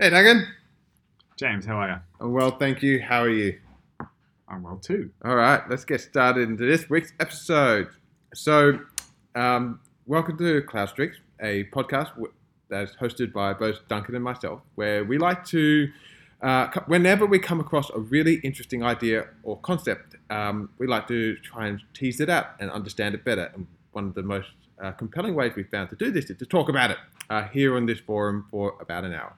Hey, Duncan. James, how are you? I'm well, thank you. How are you? I'm well too. All right, let's get started into this week's episode. So, um, welcome to Cloud Streaks, a podcast w- that's hosted by both Duncan and myself, where we like to, uh, co- whenever we come across a really interesting idea or concept, um, we like to try and tease it out and understand it better. And one of the most uh, compelling ways we found to do this is to talk about it uh, here on this forum for about an hour.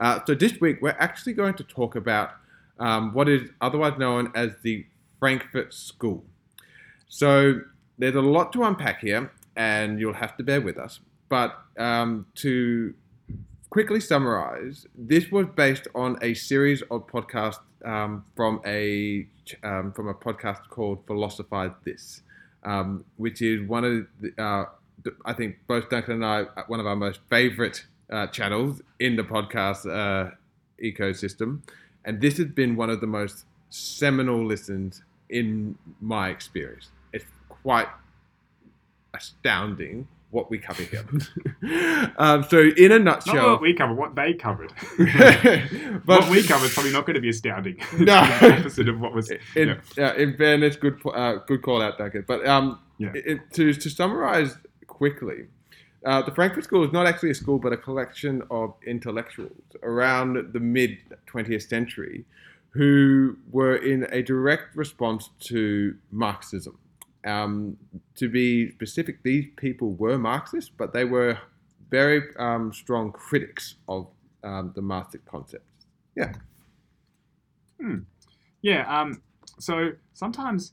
Uh, so this week we're actually going to talk about um, what is otherwise known as the Frankfurt School. So there's a lot to unpack here, and you'll have to bear with us. But um, to quickly summarize, this was based on a series of podcasts um, from a um, from a podcast called Philosophize This, um, which is one of the, uh, I think both Duncan and I uh, one of our most favorite uh, channels in the podcast uh, ecosystem, and this has been one of the most seminal listens in my experience. It's quite astounding what we cover here. um, so, in a Not nutshell, what we covered, what they covered. but what we covered is probably not going to be astounding. No. opposite of what was. in, yeah. uh, in fairness, good uh, good call out, Duncan. But um, Yeah. it, to to summarize quickly, uh, the Frankfurt School is not actually a school, but a collection of intellectuals around the mid 20th century who were in a direct response to Marxism. Um, to be specific, these people were Marxists, but they were very um, strong critics of um, the Marxist concept. Yeah. Yeah. Um, so sometimes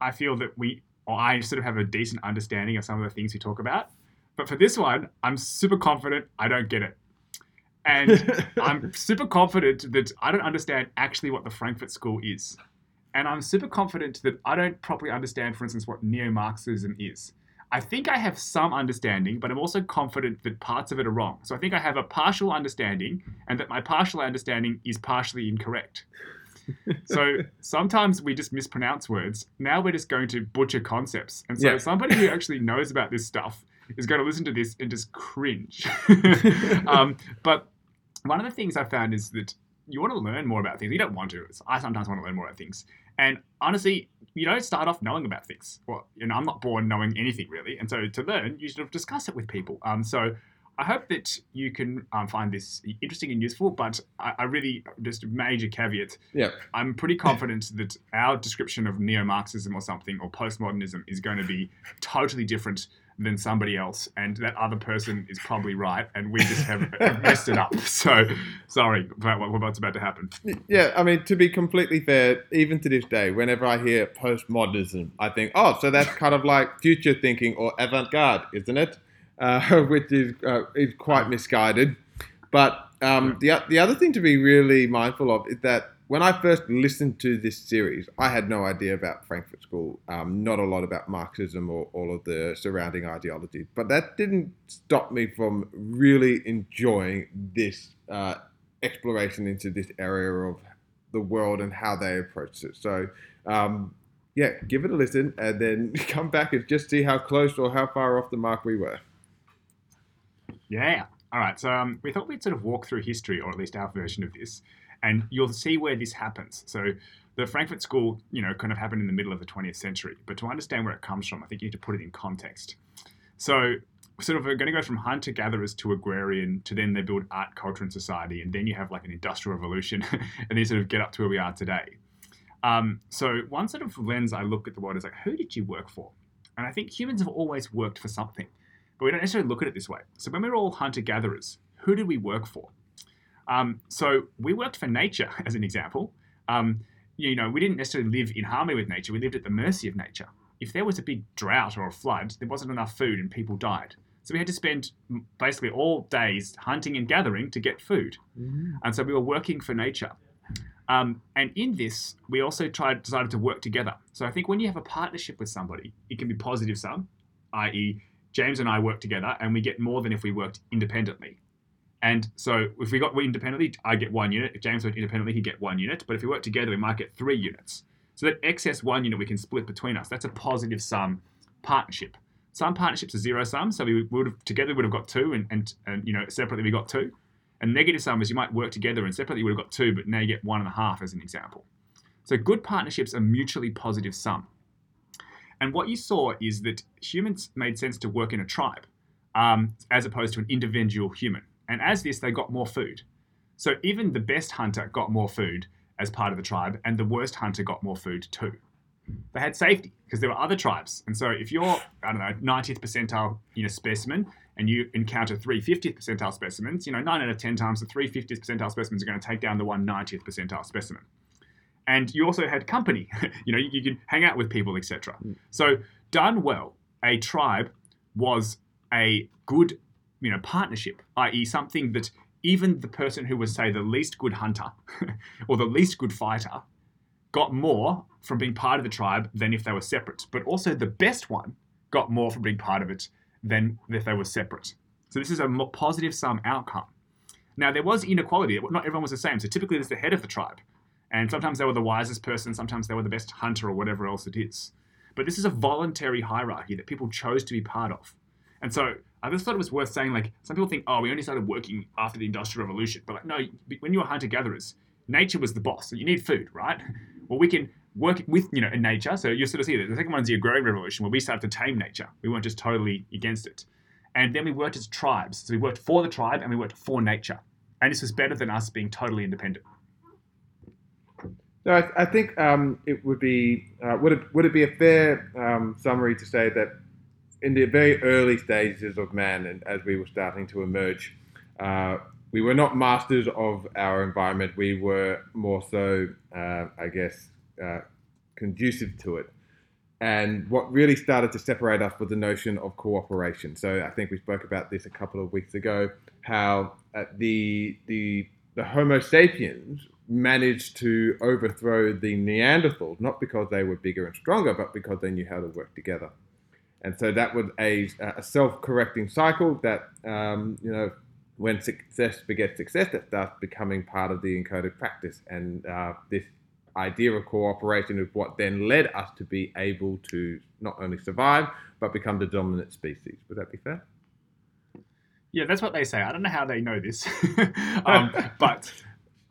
I feel that we, or I sort of have a decent understanding of some of the things we talk about. But for this one, I'm super confident I don't get it. And I'm super confident that I don't understand actually what the Frankfurt School is. And I'm super confident that I don't properly understand, for instance, what neo Marxism is. I think I have some understanding, but I'm also confident that parts of it are wrong. So I think I have a partial understanding, and that my partial understanding is partially incorrect. So sometimes we just mispronounce words. Now we're just going to butcher concepts. And so Yeah. somebody who actually knows about this stuff is going to listen to this and just cringe. um, but one of the things I found is that you want to learn more about things. You don't want to. I sometimes want to learn more about things. And honestly, you don't start off knowing about things. Well, you know, I'm not born knowing anything really. And so to learn, you should of discuss it with people. Um, so I hope that you can um, find this interesting and useful. But I, I really just major caveat. yeah. I'm pretty confident that our description of neo-Marxism or something or postmodernism is going to be totally different than somebody else, and that other person is probably right, and we just have, have messed it up. So sorry about what's about to happen. Yeah, I mean, to be completely fair, even to this day, whenever I hear postmodernism, I think, oh, so that's kind of like future thinking or avant garde, isn't it? Uh, which is uh, is quite misguided. But um, the, the other thing to be really mindful of is that when I first listened to this series, I had no idea about Frankfurt School, um, not a lot about Marxism or all of the surrounding ideologies. But that didn't stop me from really enjoying this uh, exploration into this area of the world and how they approach it. So, um, yeah, give it a listen and then come back and just see how close or how far off the mark we were. Yeah. All right. So um, we thought we'd sort of walk through history, or at least our version of this, and you'll see where this happens. So the Frankfurt School, you know, kind of happened in the middle of the 20th century. But to understand where it comes from, I think you need to put it in context. So sort of we're going to go from hunter gatherers to agrarian to then they build art, culture, and society, and then you have like an industrial revolution, and then you sort of get up to where we are today. Um, so one sort of lens I look at the world is like, who did you work for? And I think humans have always worked for something but we don't necessarily look at it this way. So when we were all hunter gatherers, who did we work for? Um, so we worked for nature, as an example. Um, you know, we didn't necessarily live in harmony with nature. We lived at the mercy of nature. If there was a big drought or a flood, there wasn't enough food and people died. So we had to spend basically all days hunting and gathering to get food. And so we were working for nature. Um, and in this, we also tried decided to work together. So I think when you have a partnership with somebody, it can be positive sum, i.e., James and I work together, and we get more than if we worked independently. And so if we got independently, I get one unit. If James worked independently, he'd get one unit. But if we work together, we might get three units. So that excess one unit we can split between us. That's a positive sum partnership. Some partnerships are zero sum, so we would have together would have got two, and, and and you know separately we got two. And negative sum is you might work together and separately you would have got two, but now you get one and a half as an example. So good partnerships are mutually positive sum. And what you saw is that humans made sense to work in a tribe um, as opposed to an individual human. And as this, they got more food. So even the best hunter got more food as part of the tribe, and the worst hunter got more food too. They had safety because there were other tribes. And so if you're, I don't know, 90th percentile in a specimen and you encounter three 50th percentile specimens, you know, 9 out of 10 times the three 50th percentile specimens are going to take down the one 90th percentile specimen. And you also had company. you know, you, you could hang out with people, etc. Hmm. So done well, a tribe was a good, you know, partnership, i.e., something that even the person who was, say, the least good hunter or the least good fighter got more from being part of the tribe than if they were separate. But also the best one got more from being part of it than if they were separate. So this is a positive sum outcome. Now there was inequality. Not everyone was the same. So typically there's the head of the tribe. And sometimes they were the wisest person, sometimes they were the best hunter or whatever else it is. But this is a voluntary hierarchy that people chose to be part of. And so I just thought it was worth saying, like, some people think, oh, we only started working after the Industrial Revolution. But like, no, when you were hunter gatherers, nature was the boss. So you need food, right? Well, we can work with, you know, nature. So you sort of see that the second one's the agrarian revolution, where we started to tame nature. We weren't just totally against it. And then we worked as tribes. So we worked for the tribe and we worked for nature. And this was better than us being totally independent. So I, I think um, it would be uh, would it would it be a fair um, summary to say that in the very early stages of man, and as we were starting to emerge, uh, we were not masters of our environment. We were more so, uh, I guess, uh, conducive to it. And what really started to separate us was the notion of cooperation. So I think we spoke about this a couple of weeks ago. How uh, the the the Homo sapiens managed to overthrow the Neanderthals, not because they were bigger and stronger, but because they knew how to work together. And so that was a, a self-correcting cycle that, um, you know, when success begets success, that starts becoming part of the encoded practice. And uh, this idea of cooperation is what then led us to be able to not only survive, but become the dominant species. Would that be fair? Yeah, that's what they say. I don't know how they know this, um, but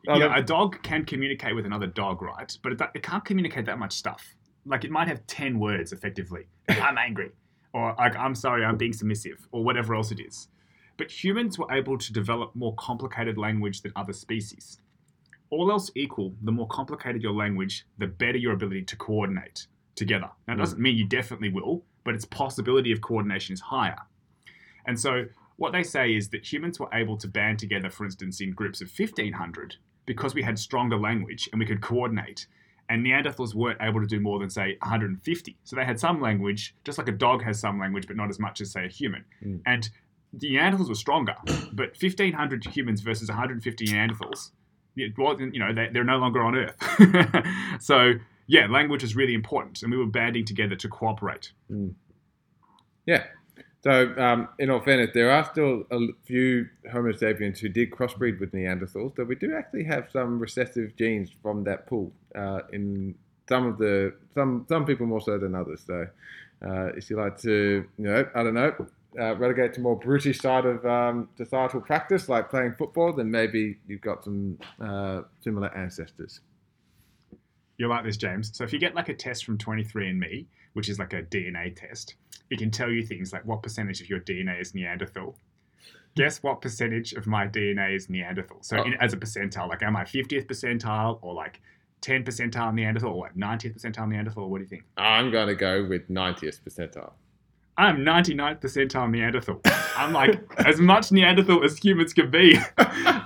Oh, yeah, a dog can communicate with another dog, right? But it, it can't communicate that much stuff. Like it might have ten words effectively. I'm angry, or like I'm sorry, I'm being submissive, or whatever else it is. But humans were able to develop more complicated language than other species. All else equal, the more complicated your language, the better your ability to coordinate together. Now, it hmm. doesn't mean you definitely will, but its possibility of coordination is higher. And so, what they say is that humans were able to band together, for instance, in groups of 1,500 because we had stronger language and we could coordinate. And Neanderthals weren't able to do more than, say, 150. So they had some language, just like a dog has some language, but not as much as, say, a human. Mm. And the Neanderthals were stronger, but 1,500 humans versus 150 Neanderthals, it wasn't, you know, they, they're no longer on Earth. so, yeah, language is really important, and we were banding together to cooperate. Yeah. So, um, in all fairness, there are still a few Homo sapiens who did crossbreed with Neanderthals, so we do actually have some recessive genes from that pool uh, in some of the some some people more so than others. So, uh, if you like to, you know, I don't know, uh, relegate to more brutish side of um, societal practice, like playing football, then maybe you've got some uh, similar ancestors. You're like this, James. So if you get like a test from 23andMe, which is like a DNA test, it can tell you things like what percentage of your DNA is Neanderthal. Guess what percentage of my DNA is Neanderthal? So in, as a percentile, like am I 50th percentile or like 10 percentile Neanderthal or like 90th percentile Neanderthal? What do you think? I'm going to go with 90th percentile. I'm 99th percentile Neanderthal. I'm like as much Neanderthal as humans can be.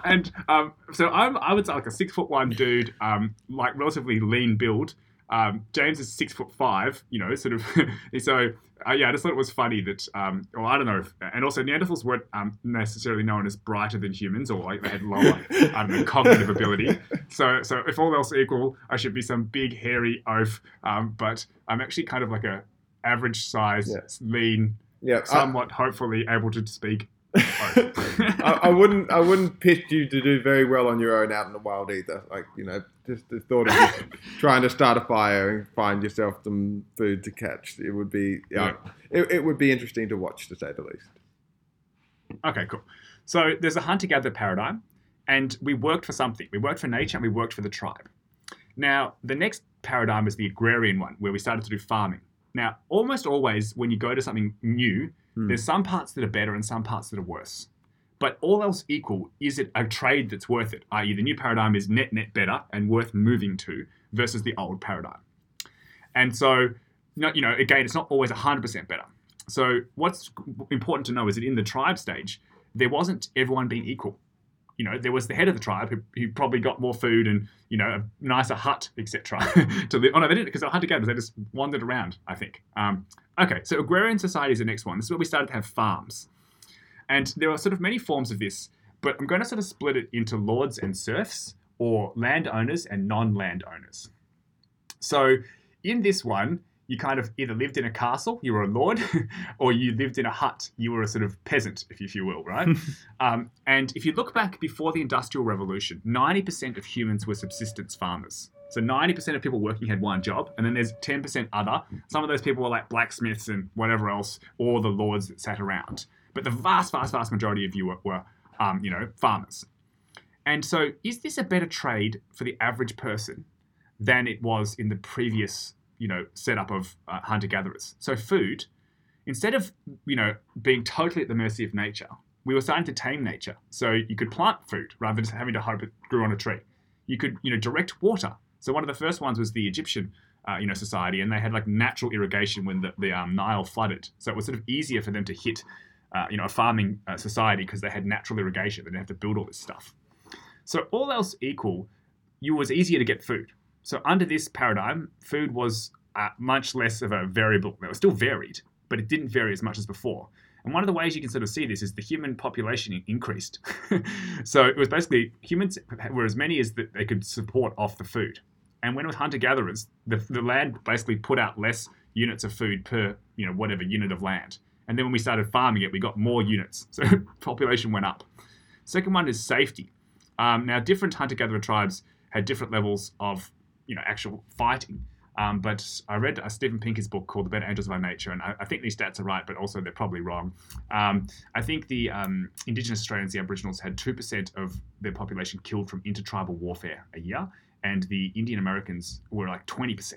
and um, so I'm, I would say like a six foot one dude, um, like relatively lean build. Um, James is six foot five, you know, sort of. so uh, yeah, I just thought it was funny that, um, well, I don't know, if, and also Neanderthals weren't um, necessarily known as brighter than humans, or like they had lower, I don't know, cognitive ability. So, so if all else equal, I should be some big hairy oaf. Um, but I'm actually kind of like a average size, Yeah. lean, Yeah, somewhat hopefully able to speak. I, I wouldn't. I wouldn't pitch you to do very well on your own out in the wild either. Like you know, just the thought of trying to start a fire and find yourself some food to catch. It would be. Yeah, It, it would be interesting to watch, to say the least. Okay, cool. So there's a hunter gatherer paradigm, and we worked for something. We worked for nature and we worked for the tribe. Now, the next paradigm is the agrarian one, where we started to do farming. Now, almost always when you go to something new, Hmm. there's some parts that are better and some parts that are worse. But all else equal, is it a trade that's worth it? I.e., the new paradigm is net net better and worth moving to versus the old paradigm. And so, you know, again, it's not always 100% better. So, what's important to know is that in the tribe stage, there wasn't everyone being equal. You know, there was the head of the tribe who, who probably got more food and you know a nicer hut, etc. to live. Oh no, they didn't because they're hunter gatherers. They just wandered around. I think. Um, okay, so agrarian society is the next one. This is where we started to have farms, and there are sort of many forms of this. But I'm going to sort of split it into lords and serfs, or landowners and non-landowners. So in this one, you kind of either lived in a castle, you were a lord, or you lived in a hut, you were a sort of peasant, if you, if you will, right? um, and if you look back before the Industrial Revolution, 90% of humans were subsistence farmers. So 90% of people working had one job, and then there's 10% other. Some of those people were like blacksmiths and whatever else, or the lords that sat around. But the vast, vast, vast majority of you were, were um, you know, farmers. And so, is this a better trade for the average person than it was in the previous, you know, setup of uh, hunter-gatherers? So, food, instead of you know being totally at the mercy of nature, we were starting to tame nature. So you could plant food rather than just having to hope it grew on a tree. You could you know direct water. So one of the first ones was the Egyptian. Uh, you know, society, and they had like natural irrigation when the, the um, Nile flooded, so it was sort of easier for them to hit, uh, you know, a farming uh, society because they had natural irrigation. They didn't have to build all this stuff. So all else equal, you was easier to get food. So under this paradigm, food was uh, much less of a variable. It was still varied, but it didn't vary as much as before. And one of the ways you can sort of see this is the human population increased. so it was basically humans were as many as that they could support off the food. And when it was hunter gatherers, the, the land basically put out less units of food per you know whatever unit of land. And then when we started farming it, we got more units. So population went up. Second one is safety. Um, now, different hunter-gatherer tribes had different levels of, you know, actual fighting. Um, but I read uh, Steven Pinker's book called The Better Angels of Our Nature, and I, I think these stats are right, but also they're probably wrong. Um, I think the um, Indigenous Australians, the Aboriginals, had 2% of their population killed from intertribal warfare a year, and the Indian Americans were like 20%.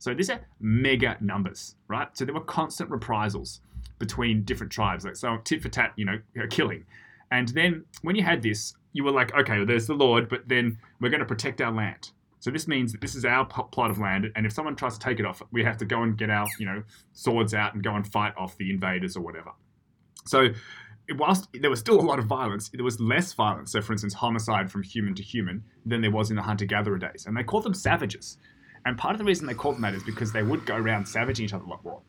So these are mega numbers, right? So there were constant reprisals between different tribes, like so tit for tat, you know, killing. And then when you had this, you were like, okay, well, there's the Lord, but then we're going to protect our land. So this means that this is our plot of land, and if someone tries to take it off, we have to go and get our, you know, swords out and go and fight off the invaders or whatever. So whilst there was still a lot of violence, there was less violence. So, for instance, homicide from human to human than there was in the hunter-gatherer days, and they called them savages. And part of the reason they called them that is because they would go around savaging each other a lot more.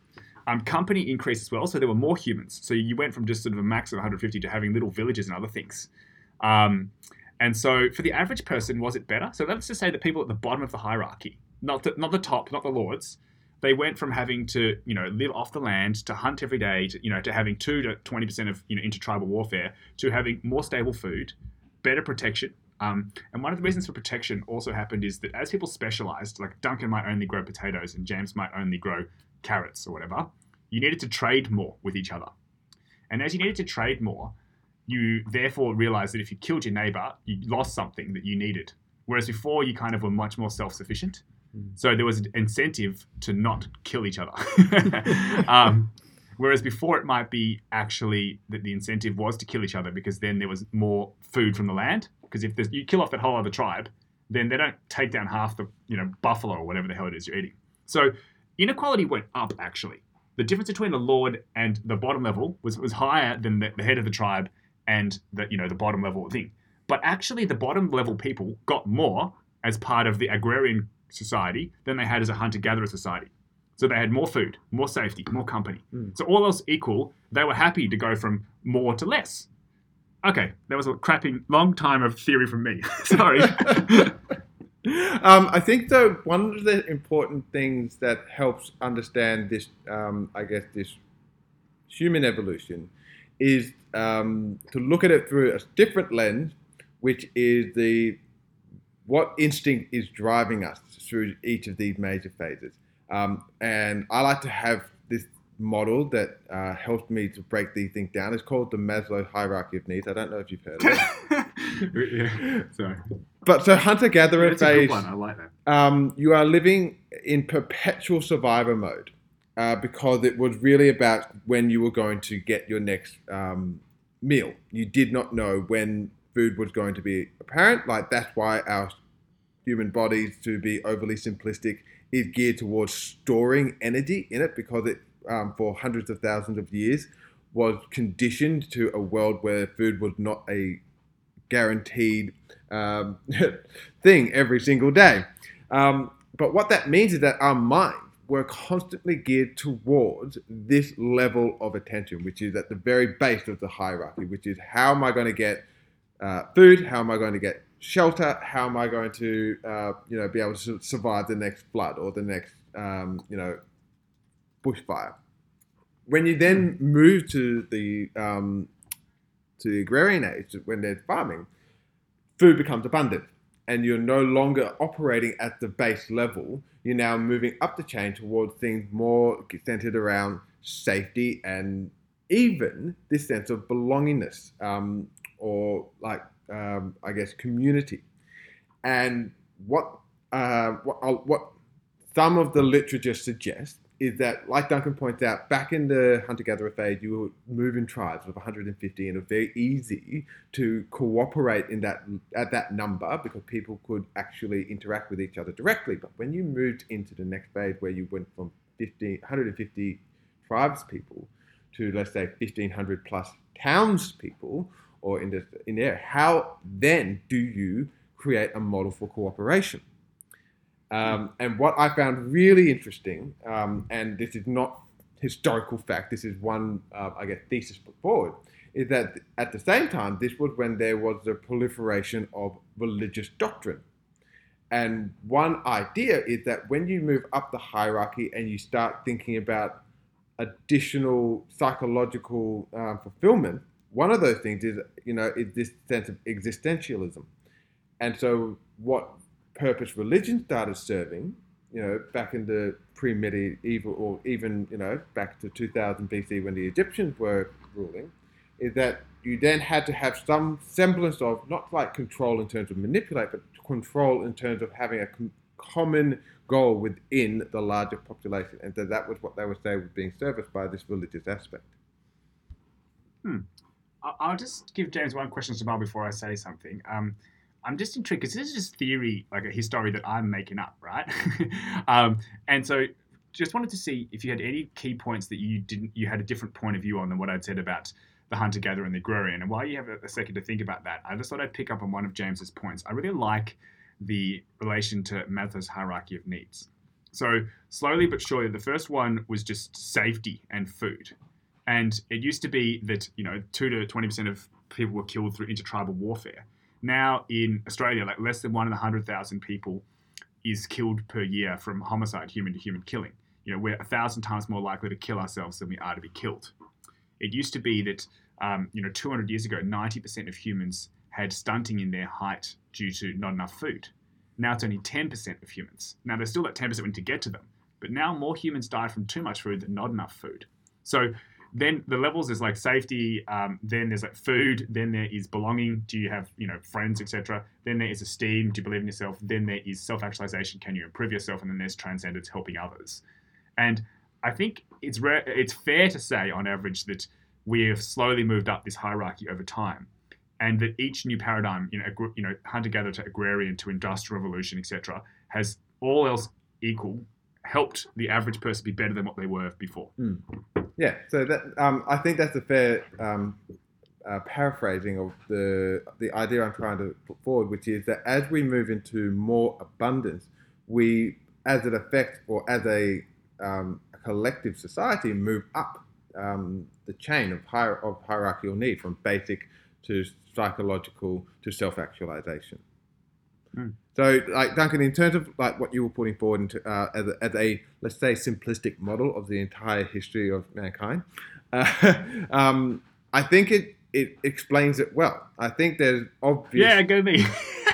Um, company increased as well, so there were more humans. So you went from just sort of a max of 150 to having little villages and other things. Um, and so for the average person, was it better? So let's just say the people at the bottom of the hierarchy, not the, not the top, not the lords, they went from having to you know live off the land to hunt every day to you know to having two to 20 percent of you know intertribal warfare to having more stable food, better protection. Um, and one of the reasons for protection also happened is that as people specialized, like Duncan might only grow potatoes and James might only grow carrots or whatever, you needed to trade more with each other. And as you needed to trade more, you therefore realized that if you killed your neighbor, you lost something that you needed. Whereas before, you kind of were much more self sufficient. So there was an incentive to not kill each other. um, whereas before, it might be actually that the incentive was to kill each other because then there was more food from the land. Because if you kill off that whole other tribe, then they don't take down half the you know buffalo or whatever the hell it is you're eating. So inequality went up actually. The difference between the lord and the bottom level was, was higher than the, the head of the tribe and the you know the bottom level thing. But actually, the bottom level people got more as part of the agrarian society than they had as a hunter gatherer society. So they had more food, more safety, more company. Mm. So all else equal, they were happy to go from more to less. Okay, that was a crappy long time of theory from me. Sorry. um, I think though one of the important things that helps understand this, um, I guess, this human evolution, is um, to look at it through a different lens, which is the what instinct is driving us through each of these major phases. Um, and I like to have this model that uh, helps me to break these things down. It's called the Maslow hierarchy of needs. I don't know if you've heard of it. yeah. So But so hunter gatherer good phase, one. I like that. um, you are living in perpetual survivor mode uh, because it was really about when you were going to get your next um, meal. You did not know when food was going to be apparent. Like that's why our human bodies, to be overly simplistic, is geared towards storing energy in it because it, um, for hundreds of thousands of years, was conditioned to a world where food was not a guaranteed um, thing every single day. Um, but what that means is that our minds were constantly geared towards this level of attention, which is at the very base of the hierarchy, which is how am I going to get uh, food? How am I going to get shelter? How am I going to, uh, you know, be able to survive the next flood or the next, um, you know, bushfire? When you then move to the um, to the agrarian age, when they're farming, food becomes abundant, and you're no longer operating at the base level. You're now moving up the chain towards things more centered around safety and even this sense of belongingness um, or like um, I guess community. And what uh, what, uh, what some of the literature suggests is that, like Duncan points out, back in the hunter-gatherer phase, you would move in tribes of 150, and it was very easy to cooperate in that at that number because people could actually interact with each other directly. But when you moved into the next phase, where you went from 50, 150 tribes people to let's say 1,500 plus townspeople, or in the in there, how then do you create a model for cooperation? Um, and what I found really interesting, um, and this is not historical fact, this is one, uh, I guess, thesis put forward, is that at the same time, this was when there was the proliferation of religious doctrine. And one idea is that when you move up the hierarchy and you start thinking about additional psychological um, fulfillment, one of those things is, you know, is this sense of existentialism. And so what purpose religion started serving, you know, back in the pre-medieval or even, you know, back to 2000 BC when the Egyptians were ruling, is that you then had to have some semblance of not like control in terms of manipulate, but control in terms of having a com- common goal within the larger population. And so that was what they were saying was being serviced by this religious aspect. Hmm. I'll just give James one question, to Jamal, before I say something. Um, I'm just intrigued because this is just theory, like a history that I'm making up, right? um, and so, just wanted to see if you had any key points that you didn't, you had a different point of view on than what I'd said about the hunter gatherer and the agrarian. And while you have a, a second to think about that, I just thought I'd pick up on one of James's points. I really like the relation to Maslow's hierarchy of needs. So slowly but surely, the first one was just safety and food, and it used to be that you know two to twenty percent of people were killed through intertribal warfare now in Australia, like less than one in a hundred thousand people is killed per year from homicide, human to human killing. You know, we're a thousand times more likely to kill ourselves than we are to be killed. It used to be that, um, you know, 200 years ago, 90% of humans had stunting in their height due to not enough food. Now it's only 10% of humans. Now there's still that 10% we need to get to them, but now more humans die from too much food than not enough food. So then the levels is like safety um, then there's like food then there is belonging. Do you have you know friends etc then there is esteem. Do you believe in yourself? Then there is self-actualization. Can you improve yourself? And then there's transcendence helping others. And i think it's rare, it's fair to say on average that we have slowly moved up this hierarchy over time and that each new paradigm you know you know hunter gatherer to agrarian to industrial revolution etc has all else equal helped the average person be better than what they were before mm. Yeah, so that um, I think that's a fair um, uh, paraphrasing of the the idea I'm trying to put forward, which is that as we move into more abundance, we, as an effect or as a, um, a collective society, move up um, the chain of, hier- of hierarchical need from basic to psychological to self-actualization. Mm. So, like Duncan, in terms of like what you were putting forward into, uh, as, a, as, a, let's say simplistic model of the entire history of mankind, uh, um, I think it it explains it well. I think there's obviously yeah, go me.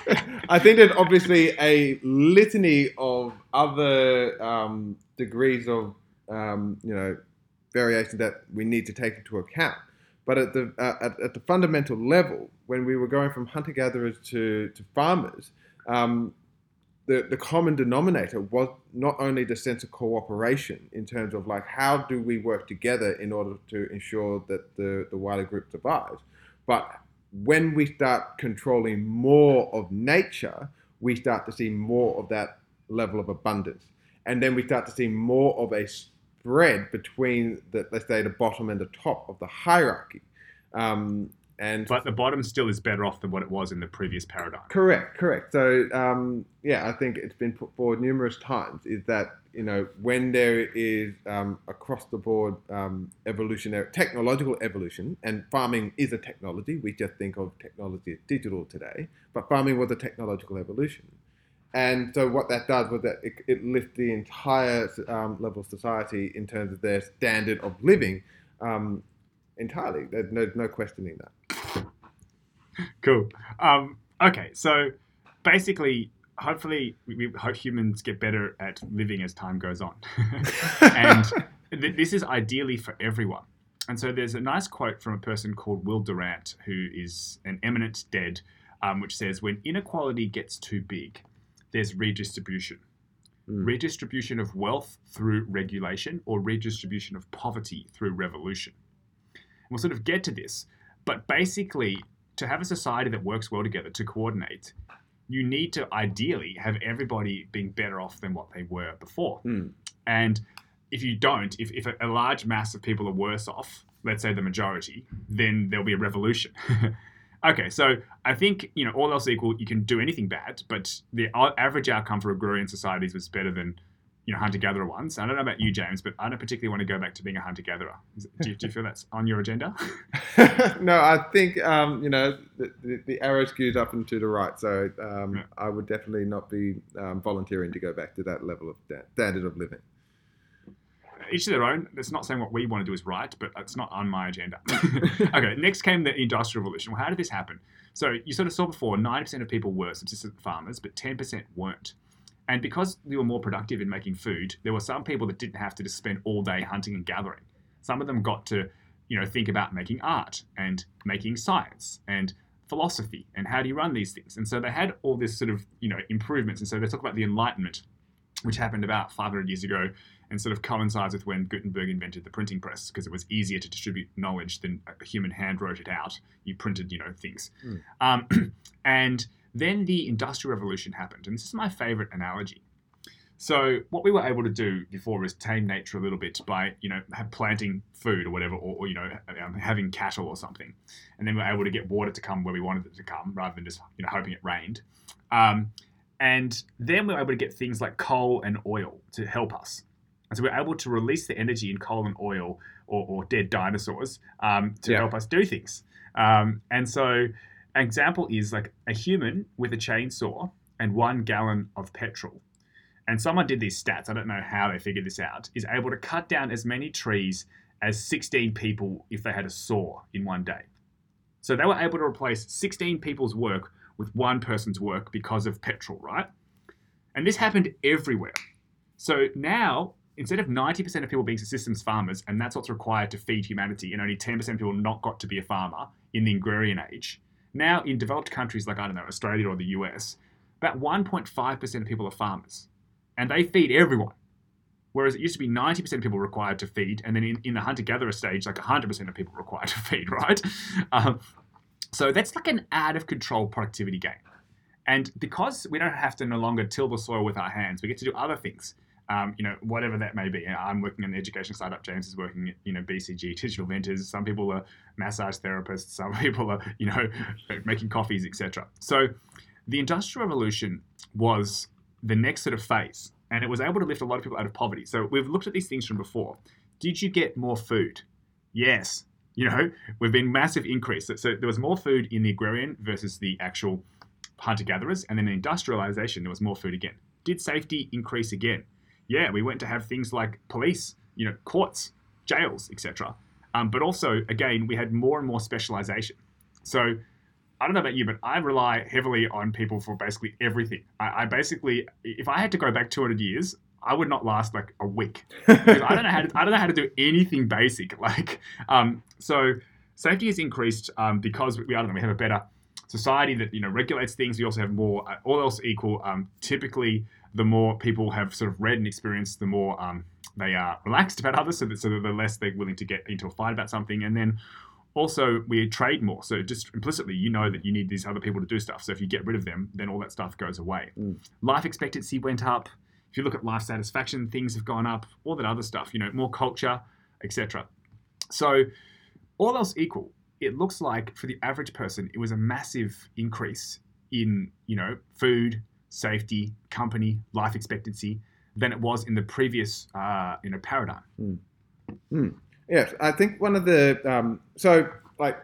I think there's obviously a litany of other um, degrees of um, you know variation that we need to take into account. But at the uh, at, at the fundamental level, when we were going from hunter gatherers to to farmers, um, the, the common denominator was not only the sense of cooperation in terms of like how do we work together in order to ensure that the, the wider group survives, but when we start controlling more of nature, we start to see more of that level of abundance. And then we start to see more of a spread between the, let's say, the bottom and the top of the hierarchy. Um, and But the bottom still is better off than what it was in the previous paradigm. Correct, correct. So um, yeah, I think it's been put forward numerous times. Is that you know when there is um, across the board um, evolutionary technological evolution, and farming is a technology. We just think of technology as digital today, but farming was a technological evolution. And so what that does was that it, it lifts the entire um, level of society in terms of their standard of living um, entirely. There's no, no questioning that. Cool. Um, okay, so basically, hopefully, we, we hope humans get better at living as time goes on, and th- this is ideally for everyone. And so there's a nice quote from a person called Will Durant, who is an eminent dead, um, which says, "When inequality gets too big, there's redistribution." Mm. Redistribution of wealth through regulation, or redistribution of poverty through revolution. We'll sort of get to this, but basically, to have a society that works well together, to coordinate, you need to ideally have everybody being better off than what they were before. Mm. And if you don't, if, if a, a large mass of people are worse off, let's say the majority, then there'll be a revolution. okay, so I think, you know, all else equal, you can do anything bad, but the average outcome for agrarian societies was better than, you know, hunter gatherer ones. I don't know about you, James, but I don't particularly want to go back to being a hunter gatherer. Do, you- do you feel that's on your agenda? no, I think um, you know the, the, the arrow skews up and to the right, so um, Yeah. I would definitely not be um, volunteering to go back to that level of sta- standard of living. each to their own. That's not saying what we want to do is right, but it's not on my agenda. okay, next came the Industrial Revolution. Well, how did this happen? So you sort of saw before, 90% of people were subsistence farmers, but 10% weren't. And because they were more productive in making food, there were some people that didn't have to just spend all day hunting and gathering. Some of them got to, you know, think about making art and making science and philosophy and how do you run these things. And so they had all this sort of, you know, improvements. And so they talk about the Enlightenment, which happened about 500 years ago and sort of coincides with when Gutenberg invented the printing press because it was easier to distribute knowledge than a human hand wrote it out. You printed, you know, things. Mm. Um, and then the Industrial Revolution happened, and this is my favorite analogy. So what we were able to do before was tame nature a little bit by, you know, planting food or whatever, or, or you know, um, having cattle or something, and then we were able to get water to come where we wanted it to come, rather than just, you know, hoping it rained. Um, and then we were able to get things like coal and oil to help us. And so we're able to release the energy in coal and oil or, or dead dinosaurs um, to Yeah. help us do things. Um, and so, example is like a human with a chainsaw and one gallon of petrol. And someone did these stats, I don't know how they figured this out, is able to cut down as many trees as 16 people if they had a saw in one day. So they were able to replace 16 people's work with one person's work because of petrol, right? And this happened everywhere. So now, instead of 90% of people being subsistence farmers, and that's what's required to feed humanity, and only 10% of people not got to be a farmer in the agrarian age, now in developed countries like, I don't know, Australia or the US, about 1.5% of people are farmers. And they feed everyone. Whereas it used to be 90% of people required to feed, and then in, in the hunter gatherer stage, like 100% of people required to feed, right? Um, so that's like an out of control productivity game. And because we don't have to no longer till the soil with our hands, we get to do other things. Um, you know, whatever that may be. I'm working in the education startup. James is working at, you know, BCG, Digital Ventures. Some people are massage therapists. Some people are, you know, making coffees, etc. So the Industrial Revolution was the next sort of phase, and it was able to lift a lot of people out of poverty. So we've looked at these things from before. Did you get more food? Yes. You know, we've been massive increase. So, so there was more food in the agrarian versus the actual hunter gatherers, and then in industrialization, there was more food again. Did safety increase again? Yeah, we went to have things like police, you know, courts, jails, etc. Um, but also, again, we had more and more specialization. So I don't know about you, but I rely heavily on people for basically everything. I, I basically, if I had to go back 200 years, I would not last like a week because I don't know how to, I don't know how to do anything basic. Like, um, so safety has increased um, because we, I don't know, we have a better society that you know regulates things. We also have more, uh, all else equal. Um, typically, the more people have sort of read and experienced, the more um, they are relaxed about others, so that, so that the less they're willing to get into a fight about something. And then also we trade more. So just implicitly, you know that you need these other people to do stuff. So if you get rid of them, then all that stuff goes away. Mm. Life expectancy went up. If you look at life satisfaction, things have gone up. All that other stuff, you know, more culture, etc. So all else equal, it looks like for the average person, it was a massive increase in you know food, safety, company, life expectancy than it was in the previous uh, you know paradigm. Yes, I think one of the um, so like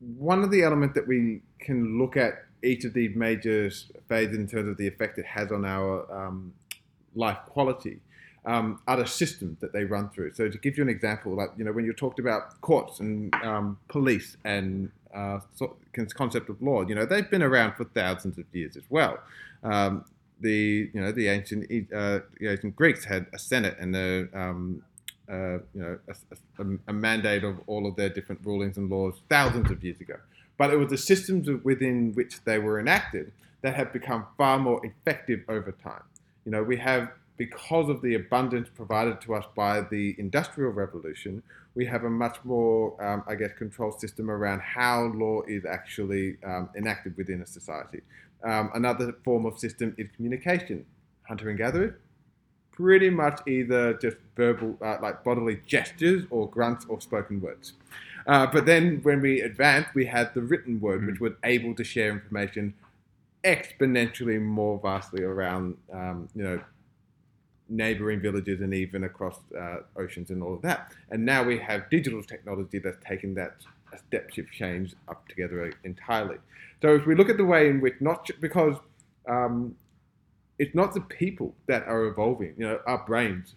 one of the elements that we can look at each of these major phases in terms of the effect it has on our um, life quality um, are the systems that they run through. So to give you an example, like you know when you talked about courts and um, police and uh, concept of law, you know they've been around for thousands of years as well. Um, the you know the ancient uh, the ancient Greeks had a senate and a um, uh, you know, a, a, a, mandate of all of their different rulings and laws thousands of years ago. But it was the systems within which they were enacted that have become far more effective over time. You know, we have, because of the abundance provided to us by the Industrial Revolution, we have a much more, um, I guess, control system around how law is actually um, enacted within a society. Um, another form of system is communication. Hunter and gatherer, pretty much either just verbal, uh, like bodily gestures or grunts or spoken words. Uh, but then when we advanced, we had the written word, which was able to share information exponentially more vastly around, um, you know, neighboring villages and even across uh, oceans and all of that. And now we have digital technology that's taken that a step shift change up together entirely. So if we look at the way in which not because um, it's not the people that are evolving. You know, our brains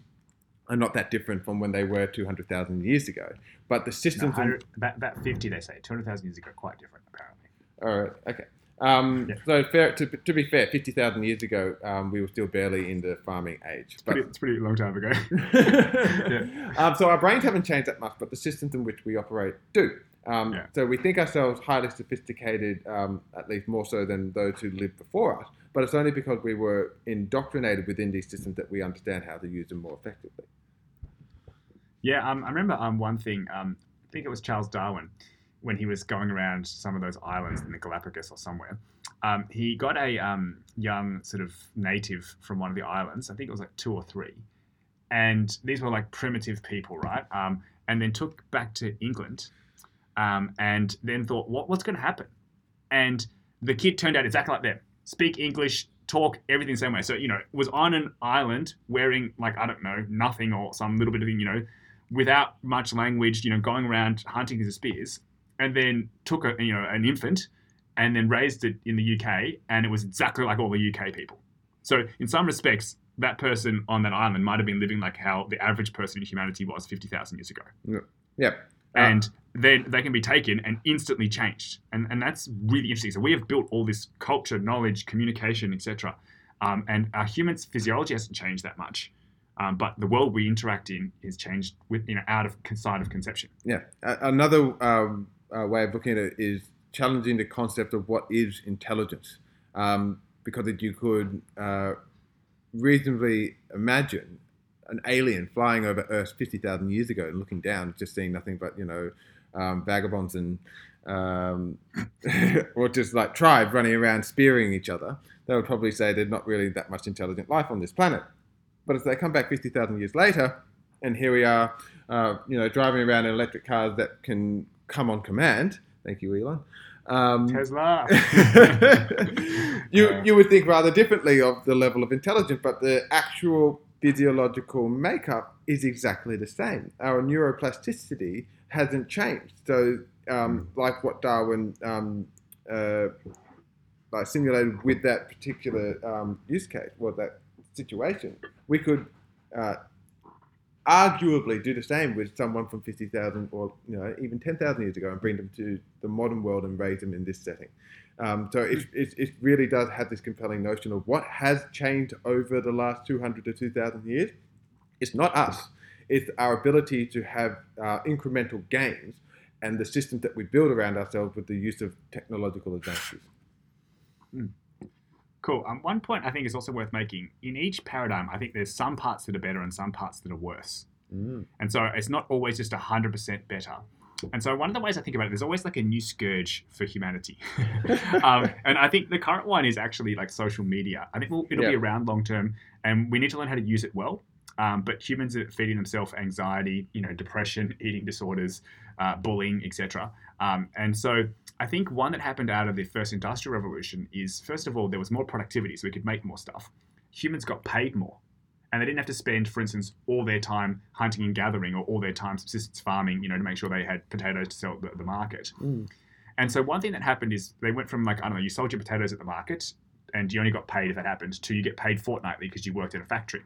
are not that different from when they were 200,000 years ago. But the systems. No, about, about 50, they say. 200,000 years ago, quite different, apparently. All right, okay. Um, yeah. So fair, to, to be fair, 50,000 years ago, um, we were still barely in the farming age. It's, but, pretty, it's pretty long time ago. yeah. um, so our brains haven't changed that much, but the systems in which we operate do. Um, yeah. So we think ourselves highly sophisticated, um, at least more so than those who lived before us but it's only because we were indoctrinated within these systems that we understand how to use them more effectively. Yeah, um, I remember um, one thing. Um, I think it was Charles Darwin when he was going around some of those islands in the Galapagos or somewhere. Um, he got a um, young sort of native from one of the islands. I think it was like two or three, and these were like primitive people, right? Um, and then took back to England, and then thought, what, what's going to happen? And the kid turned out exactly like them speak English, talk everything the same way. So, you know, was on an island wearing like, I don't know, nothing or some little bit of, thing, you know, without much language, you know, going around hunting his spears and then took a, you know, an infant and then raised it in the UK and it was exactly like all the UK people. So in some respects, that person on that island might have been living like how the average person in humanity was 50,000 years ago. Yeah. yeah. And then they can be taken and instantly changed. And, and that's really interesting. So we have built all this culture, knowledge, communication, etc. Um, and our human physiology hasn't changed that much. Um, but the world we interact in is changed with you know out of side of conception. Yeah, another um, uh, way of looking at it is challenging the concept of what is intelligence, um, because you could uh, reasonably imagine an alien flying over Earth fifty thousand years ago and looking down, just seeing nothing but you know um, vagabonds and um, or just like tribes running around spearing each other, they would probably say there's not really that much intelligent life on this planet. But as they come back 50,000 years later, and here we are, uh, you know, driving around in electric cars that can come on command. Thank you, Elon. Um, Tesla. you you would think rather differently of the level of intelligence, but the actual physiological makeup is exactly the same. Our neuroplasticity hasn't changed. So, um, like what Darwin um, uh, like simulated with that particular um, use case, or that situation, we could uh, arguably do the same with someone from 50,000 or you know even 10,000 years ago and bring them to the modern world and raise them in this setting. Um, so it, it, it, really does have this compelling notion of what has changed over the last 200 to 2,000 years. It's not us it's our ability to have uh, incremental gains and the systems that we build around ourselves with the use of technological advances. Cool. Um, one point I think is also worth making in each paradigm, I think there's some parts that are better and some parts that are worse. Mm. And so it's not always just 100% better. And so one of the ways I think about it, there's always like a new scourge for humanity. um, and I think the current one is actually like social media. I think we'll, it'll be around long term, and we need to learn how to use it well. Um, but humans are feeding themselves anxiety, you know, depression, eating disorders, uh, bullying, etc. Um, and so I think one that happened out of the first industrial revolution is first of all there was more productivity, so we could make more stuff. Humans got paid more, and they didn't have to spend, for instance, all their time hunting and gathering or all their time subsistence farming, you know, to make sure they had potatoes to sell at the, the market. Mm. And so one thing that happened is they went from like I don't know, you sold your potatoes at the market, and you only got paid if that happened, to you get paid fortnightly because you worked at a factory.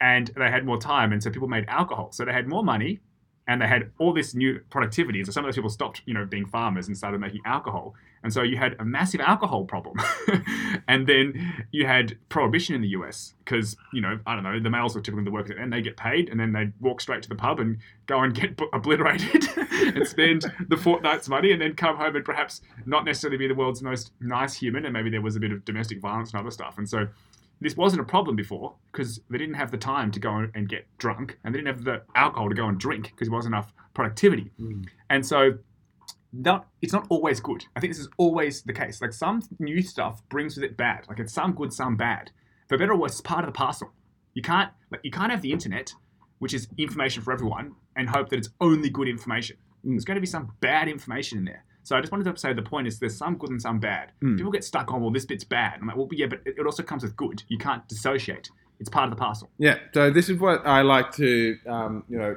And they had more time, and so people made alcohol, so they had more money, and they had all this new productivity. So some of those people stopped, you know, being farmers and started making alcohol, and so you had a massive alcohol problem. and then you had prohibition in the US because you know I don't know the males were typically the workers, and they get paid, and then they walk straight to the pub and go and get obliterated and spend the fortnight's money, and then come home and perhaps not necessarily be the world's most nice human, and maybe there was a bit of domestic violence and other stuff, and so. This wasn't a problem before because they didn't have the time to go and get drunk, and they didn't have the alcohol to go and drink because there wasn't enough productivity. Mm. And so not it's not always good. I think this is always the case. Like some new stuff brings with it bad. Like it's some good, some bad. For better or worse, it's part of the parcel. You can't like you can't have the internet, which is information for everyone, and hope that it's only good information. Mm. There's going to be some bad information in there. So I just wanted to say the point is there's some good and some bad. Mm. People get stuck on well this bit's bad. I'm like well yeah, but it also comes with good. You can't dissociate. It's part of the parcel. Yeah, so this is what I like to, um, you know,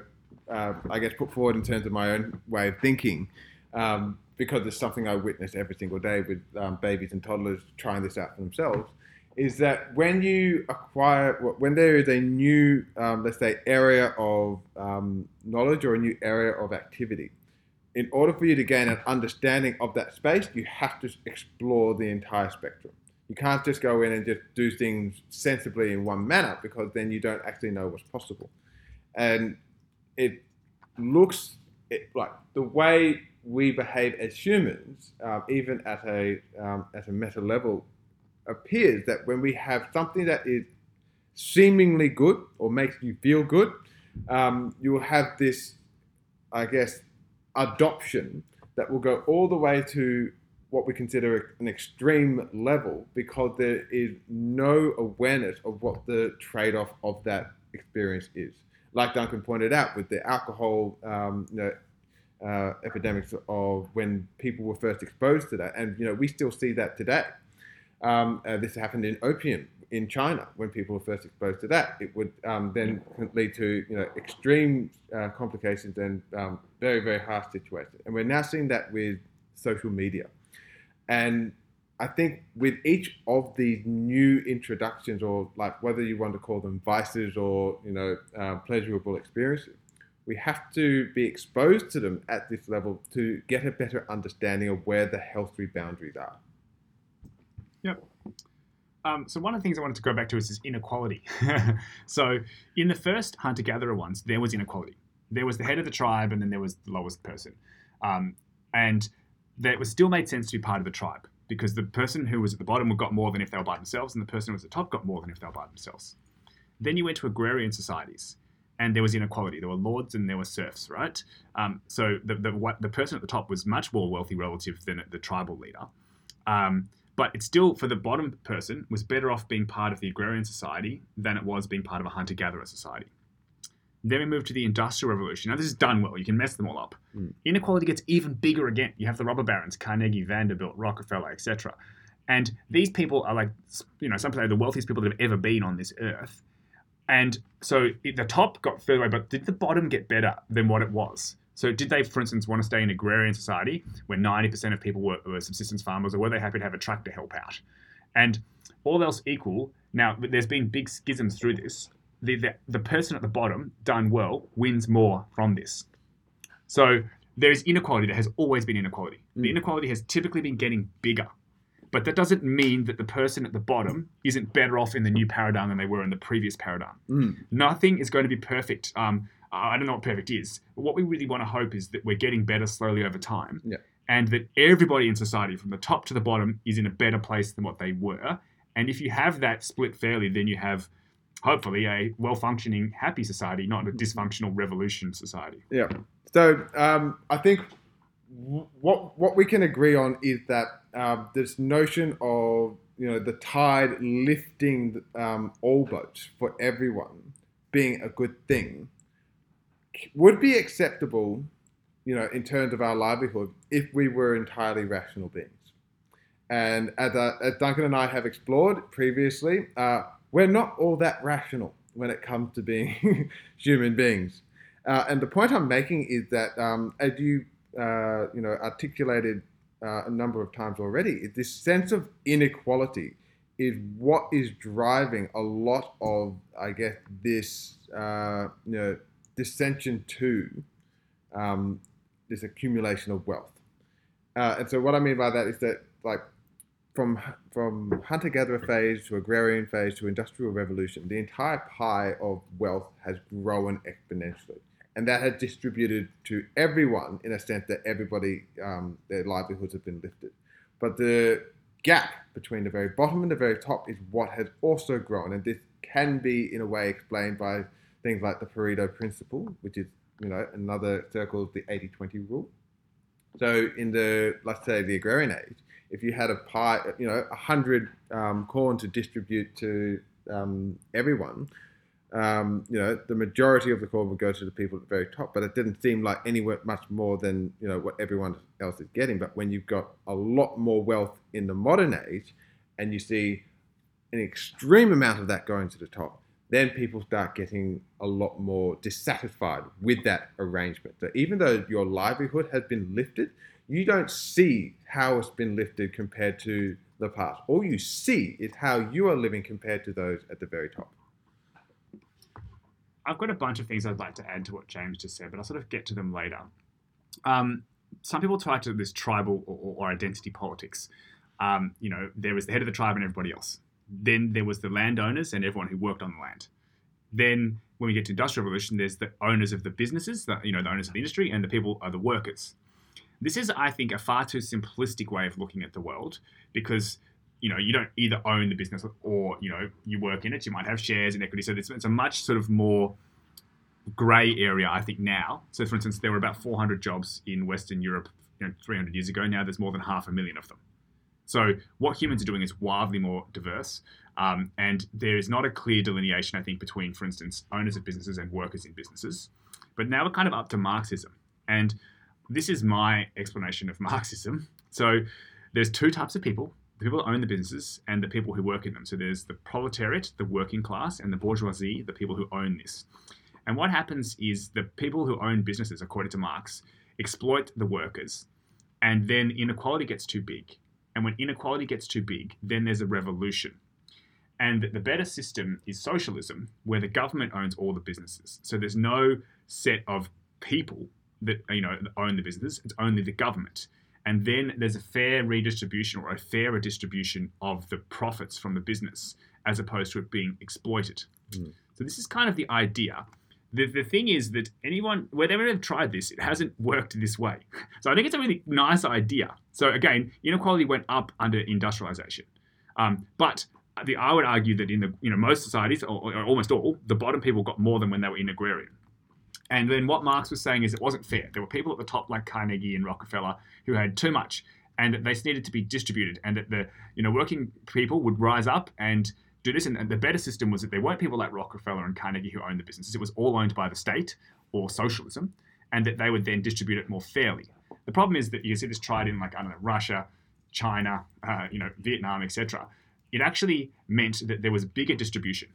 uh, I guess put forward in terms of my own way of thinking, um, because it's something I witness every single day with um, babies and toddlers trying this out for themselves. Is that when you acquire, when there is a new, um, let's say, area of um, knowledge or a new area of activity, in order for you to gain an understanding of that space, you have to explore the entire spectrum. You can't just go in and just do things sensibly in one manner because then you don't actually know what's possible. And it looks it, like the way we behave as humans, um, even at a um, at a meta level, appears that when we have something that is seemingly good or makes you feel good, um, you will have this, I guess, adoption that will go all the way to what we consider an extreme level because there is no awareness of what the trade off of that experience is. Like Duncan pointed out with the alcohol um, you know, uh, epidemics of when people were first exposed to that. And you know, we still see that today. Um, uh, this happened in opium in China when people were first exposed to that. It would um, then lead to you know extreme uh, complications and um, very very harsh situations. And we're now seeing that with social media. And I think with each of these new introductions, or like whether you want to call them vices or you know uh, pleasurable experiences, we have to be exposed to them at this level to get a better understanding of where the healthy boundaries are. Yep. Um, so one of the things I wanted to go back to is this inequality. so in the first hunter-gatherer ones, there was inequality. There was the head of the tribe, and then there was the lowest person, um, and that was still made sense to be part of the tribe because the person who was at the bottom got more than if they were by themselves, and the person who was at the top got more than if they were by themselves. Then you went to agrarian societies, and there was inequality. There were lords and there were serfs, right? Um, so the, the the person at the top was much more wealthy relative than the tribal leader. Um, but it still, for the bottom person, was better off being part of the agrarian society than it was being part of a hunter gatherer society. Then we move to the Industrial Revolution. Now, this is done well. You can mess them all up. Mm. Inequality gets even bigger again. You have the robber barons, Carnegie, Vanderbilt, Rockefeller, etc. And these people are like, you know, some say the wealthiest people that have ever been on this earth. And so the top got further away, but did the bottom get better than what it was? So did they, for instance, want to stay in agrarian society where 90% of people were, were subsistence farmers, or were they happy to have a truck to help out? And all else equal, now there's been big schisms through this. The, the, the person at the bottom, done well, wins more from this. So there is inequality. There has always been inequality. The Mm. inequality has typically been getting bigger. But that doesn't mean that the person at the bottom isn't better off in the new paradigm than they were in the previous paradigm Mm. nothing is going to be perfect. Um, I don't know what perfect is. But what we really want to hope is that we're getting better slowly over time. Yeah. And that everybody in society, from the top to the bottom, is in a better place than what they were. And if you have that split fairly, then you have hopefully a well functioning, happy society, not a dysfunctional revolution society. Yeah. So um, I think what what we can agree on is that um, this notion of you know the tide lifting um, all boats for everyone being a good thing would be acceptable, you know, in terms of our livelihood if we were entirely rational beings. And as, uh, as Duncan and I have explored previously, uh, we're not all that rational when it comes to being human beings. Uh, and the point I'm making is that, um, as you uh, you know articulated uh, a number of times already, is this sense of inequality is what is driving a lot of, I guess, this uh, you know dissension to um, this accumulation of wealth. Uh, and so what I mean by that is that like from from hunter gatherer phase to agrarian phase to industrial revolution, the entire pie of wealth has grown exponentially, and that has distributed to everyone in a sense that everybody um, their livelihoods have been lifted. But the gap between the very bottom and the very top is what has also grown, and this can be in a way explained by things like the Pareto principle, which is you know another circle of the 80-20 rule. So in the let's say the agrarian age, if you had a pie, you know, a hundred um, corn to distribute to um, everyone, um, you know, the majority of the corn would go to the people at the very top. But it didn't seem like anywhere much more than you know what everyone else is getting. But when you've got a lot more wealth in the modern age, and you see an extreme amount of that going to the top, then people start getting a lot more dissatisfied with that arrangement. So even though your livelihood has been lifted, you don't see how it's been lifted compared to the past. All you see is how you are living compared to those at the very top. I've got a bunch of things I'd like to add to what James just said, but I'll sort of get to them later. Um, some people tie to this tribal or, or identity politics. Um, you know, there was the head of the tribe and everybody else. Then there was the landowners and everyone who worked on the land. Then when we get to industrial revolution, there's the owners of the businesses, the, you know, the owners of the industry, and the people are the workers. This is, I think, a far too simplistic way of looking at the world because you know you don't either own the business or you know you work in it. You might have shares and equity. So it's, it's a much sort of more grey area, I think now. So for instance, there were about 400 jobs in Western Europe, you know, 300 years ago. Now there's more than half a million of them. So what humans are doing is wildly more diverse, um, and there is not a clear delineation, I think, between, for instance, owners of businesses and workers in businesses. But now we're kind of up to Marxism, and this is my explanation of Marxism. So there's two types of people the people who own the businesses and the people who work in them. So there's the proletariat, the working class, and the bourgeoisie, the people who own this. And what happens is the people who own businesses, according to Marx, exploit the workers, and then inequality gets too big. And when inequality gets too big, then there's a revolution. And the better system is socialism, where the government owns all the businesses. So there's no set of people that you know own the business; it's only the government. And then there's a fair redistribution or a fairer distribution of the profits from the business, as opposed to it being exploited. Mm. So this is kind of the idea. The, the thing is that anyone, whenever they've tried this, it hasn't worked this way. So I think it's a really nice idea. So again, inequality went up under industrialization. Um, but the, I would argue that in the you know most societies, or, or almost all, the bottom people got more than when they were in agrarian. And then what Marx was saying is it wasn't fair. There were people at the top like Carnegie and Rockefeller who had too much, and that they needed to be distributed, and that the you know working people would rise up and do this. And the better system was that there weren't people like Rockefeller and Carnegie who owned the businesses. It was all owned by the state or socialism, and that they would then distribute it more fairly. The problem is that you see this tried in like I don't know Russia, China, uh, you know Vietnam, etc. It actually meant that there was bigger distribution,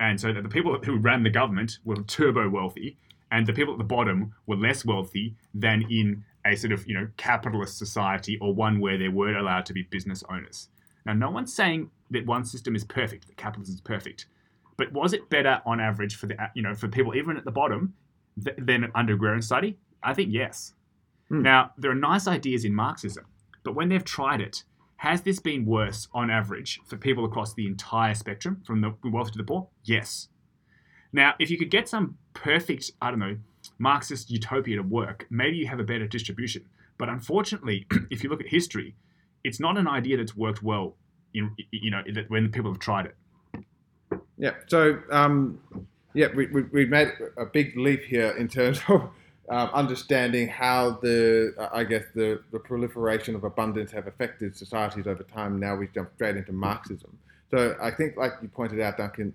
and so that the people who ran the government were turbo wealthy, and the people at the bottom were less wealthy than in a sort of you know capitalist society or one where they were allowed to be business owners. Now, no one's saying that one system is perfect, that capitalism is perfect, but was it better on average for the you know for people even at the bottom th- than under agrarian society? I think yes. Hmm. Now, there are nice ideas in Marxism, but when they've tried it, has this been worse on average for people across the entire spectrum, from the wealthy to the poor? Yes. Now, if you could get some perfect, I don't know, Marxist utopia to work, maybe you have a better distribution. But unfortunately, if you look at history, it's not an idea that's worked well. In you know when people have tried it. Yeah. So, um, yeah, we, we, we made a big leap here in terms of um, understanding how the, I guess, the, the proliferation of abundance have affected societies over time. Now we jump straight into Marxism. So I think, like you pointed out, Duncan,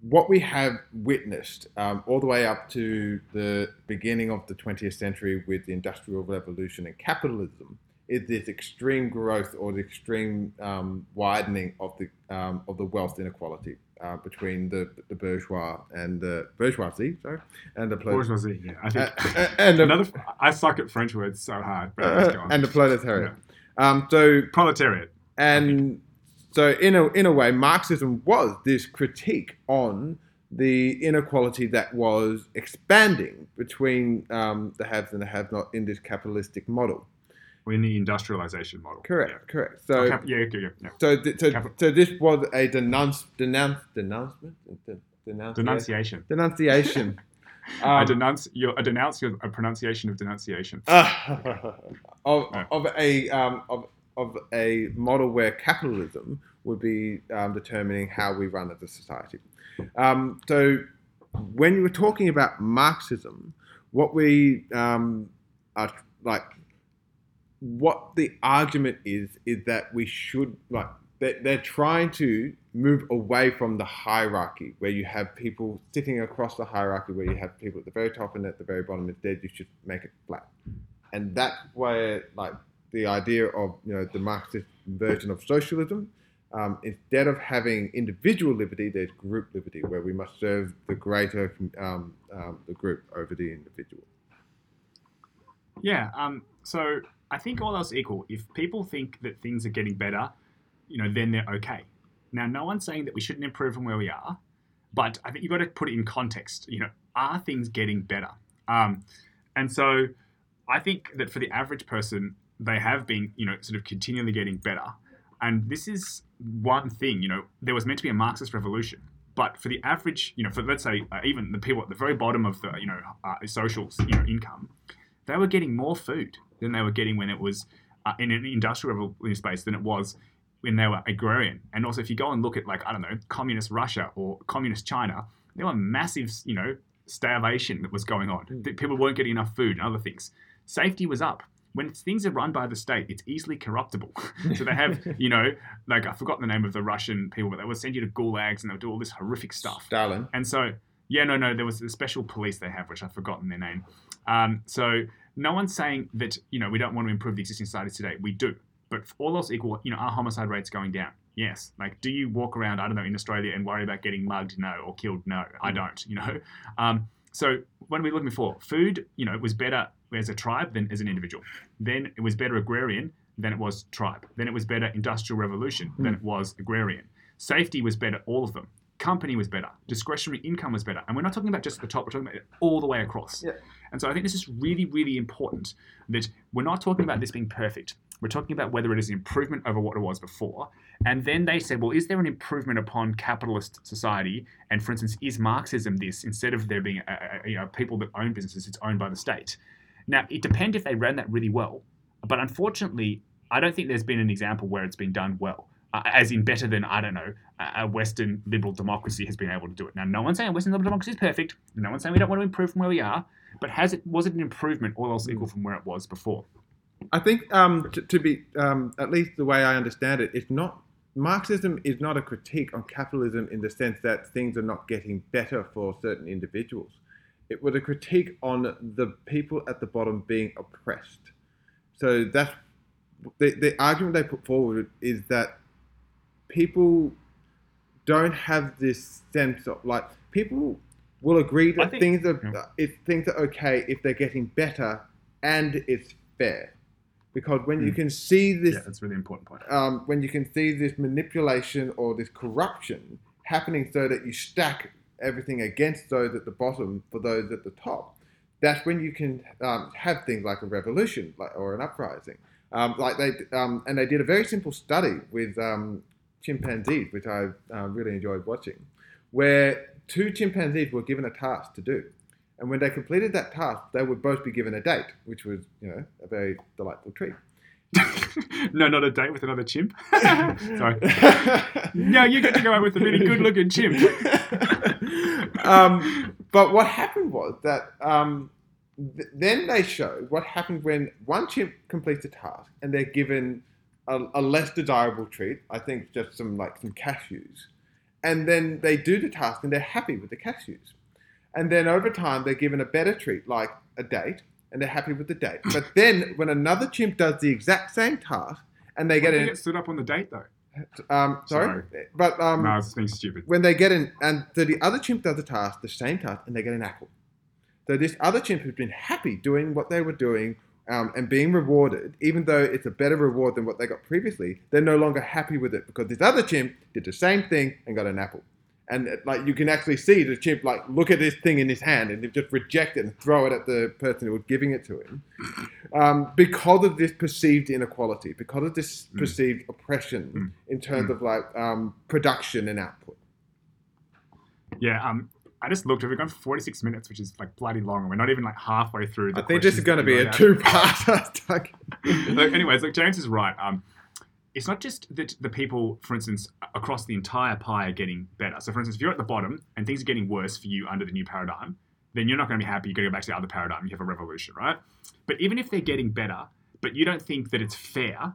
what we have witnessed um, all the way up to the beginning of the 20th century with the Industrial Revolution and capitalism is this extreme growth or the extreme um, widening of the um, of the wealth inequality uh, between the the bourgeois and the bourgeoisie, sorry, and the bourgeoisie. Yeah, I think. Uh, and another. The, I suck at French words so hard. Uh, and the proletariat. Yeah. Um, so proletariat. And so, in a in a way, Marxism was this critique on the inequality that was expanding between um, the haves and the have-not in this capitalistic model in the industrialization model. Correct, yeah. correct. So, oh, cap- yeah, yeah, yeah, So, so, so this was a denounce, denounce, denouncement, denunciation. Denunciation. Denunciation. um, I denounce your, I denounce your a pronunciation of denunciation. Uh, of, of a um, of, of a model where capitalism would be um, determining how we run as a society. Um, so, when you were talking about Marxism, what we um, are like what the argument is is that we should like they're, they're trying to move away from the hierarchy where you have people sitting across the hierarchy where you have people at the very top and at the very bottom instead you should make it flat. And that's where like the idea of you know the marxist version of socialism um, instead of having individual liberty there's group liberty where we must serve the greater um, um, the group over the individual. Yeah um, so I think all else equal, if people think that things are getting better, you know, then they're okay. Now, no one's saying that we shouldn't improve from where we are, but I think you've got to put it in context. You know, are things getting better? Um, and so I think that for the average person, they have been, you know, sort of continually getting better. And this is one thing, you know, there was meant to be a Marxist revolution. But for the average, you know, for let's say uh, even the people at the very bottom of the, you know, uh, social, you know, income, they were getting more food than they were getting when it was uh, in an industrial space than it was when they were agrarian. And also, if you go and look at like I don't know, communist Russia or communist China, there were massive, you know, starvation that was going on. Hmm. People weren't getting enough food and other things. Safety was up. When things are run by the state, it's easily corruptible. so they have, you know, like I forgot the name of the Russian people, but they would send you to gulags and they'll do all this horrific stuff. Stalin. And so, yeah, no, no, there was a special police they have, which I've forgotten their name. Um, so no one's saying that you know we don't want to improve the existing society today. We do, but all else equal, you know, are homicide rates going down? Yes. Like, do you walk around, I don't know, in Australia and worry about getting mugged? No, or killed? No, I don't. You know. Um, so what are we looking for? Food, you know, was better as a tribe than as an individual. Then it was better agrarian than it was tribe. Then it was better industrial revolution than it was agrarian. Safety was better, all of them company was better, discretionary income was better. And we're not talking about just the top, we're talking about all the way across. Yeah. And so I think this is really, really important that we're not talking about this being perfect. We're talking about whether it is an improvement over what it was before. And then they said, well, is there an improvement upon capitalist society? And for instance, is Marxism this instead of there being a, a, you know, people that own businesses, it's owned by the state? Now, it depends if they ran that really well. But unfortunately, I don't think there's been an example where it's been done well uh, as in better than I don't know a Western liberal democracy has been able to do it. Now, no one's saying Western liberal democracy is perfect. No one's saying we don't want to improve from where we are. But has it was it an improvement, all else equal, from where it was before? I think um, to, to, be um, at least the way I understand it, it's not Marxism is not a critique on capitalism in the sense that things are not getting better for certain individuals. It was a critique on the people at the bottom being oppressed. So that's the, the argument they put forward is that people don't have this sense of like people will agree that think, things are yeah. if things are okay if they're getting better and it's fair because when mm. you hmm. can see this yeah, that's a really important point um, when you can see this manipulation or this corruption happening so that you stack everything against those at the bottom for those at the top that's when you can um, have things like a revolution like, or an uprising um, like they um, and they did a very simple study with um, chimpanzees, which I uh, really enjoyed watching, where two chimpanzees were given a task to do. And when they completed that task, they would both be given a date, which was, you know, a very delightful treat. no, not a date with another chimp. Sorry. No, you get to go out with a really good-looking chimp. um, but what happened was that um, th- then they showed what happened when one chimp completes a task and they're given a, a less desirable treat. I think just some like some cashews, and then they do the task and they're happy with the cashews. And then over time, they're given a better treat, like a date, and they're happy with the date. But then when another chimp does the exact same task and they get They in, get stood up on the date though. um, sorry, but um, no, I was being stupid. when they get in, and so the other chimp does the task, the same task, and they get an apple. So this other chimp has been happy doing what they were doing um, and being rewarded, even though it's a better reward than what they got previously. They're no longer happy with it because this other chimp did the same thing and got an apple. And uh, like you can actually see the chimp like look at this thing in his hand and just reject it and throw it at the person who was giving it to him, um, because of this perceived inequality, because of this Mm. perceived oppression Mm. in terms Mm. of like um, production and output. Yeah, um, I just looked. We've gone for 46 minutes, which is like bloody long, and we're not even like halfway through. The I think this is going to be a two-part. look, anyways, look, James is right. Um, it's not just that the people, for instance, across the entire pie are getting better. So, for instance, if you're at the bottom and things are getting worse for you under the new paradigm, then you're not going to be happy. You're going to go back to the other paradigm. You have a revolution, right? But even if they're getting better, but you don't think that it's fair,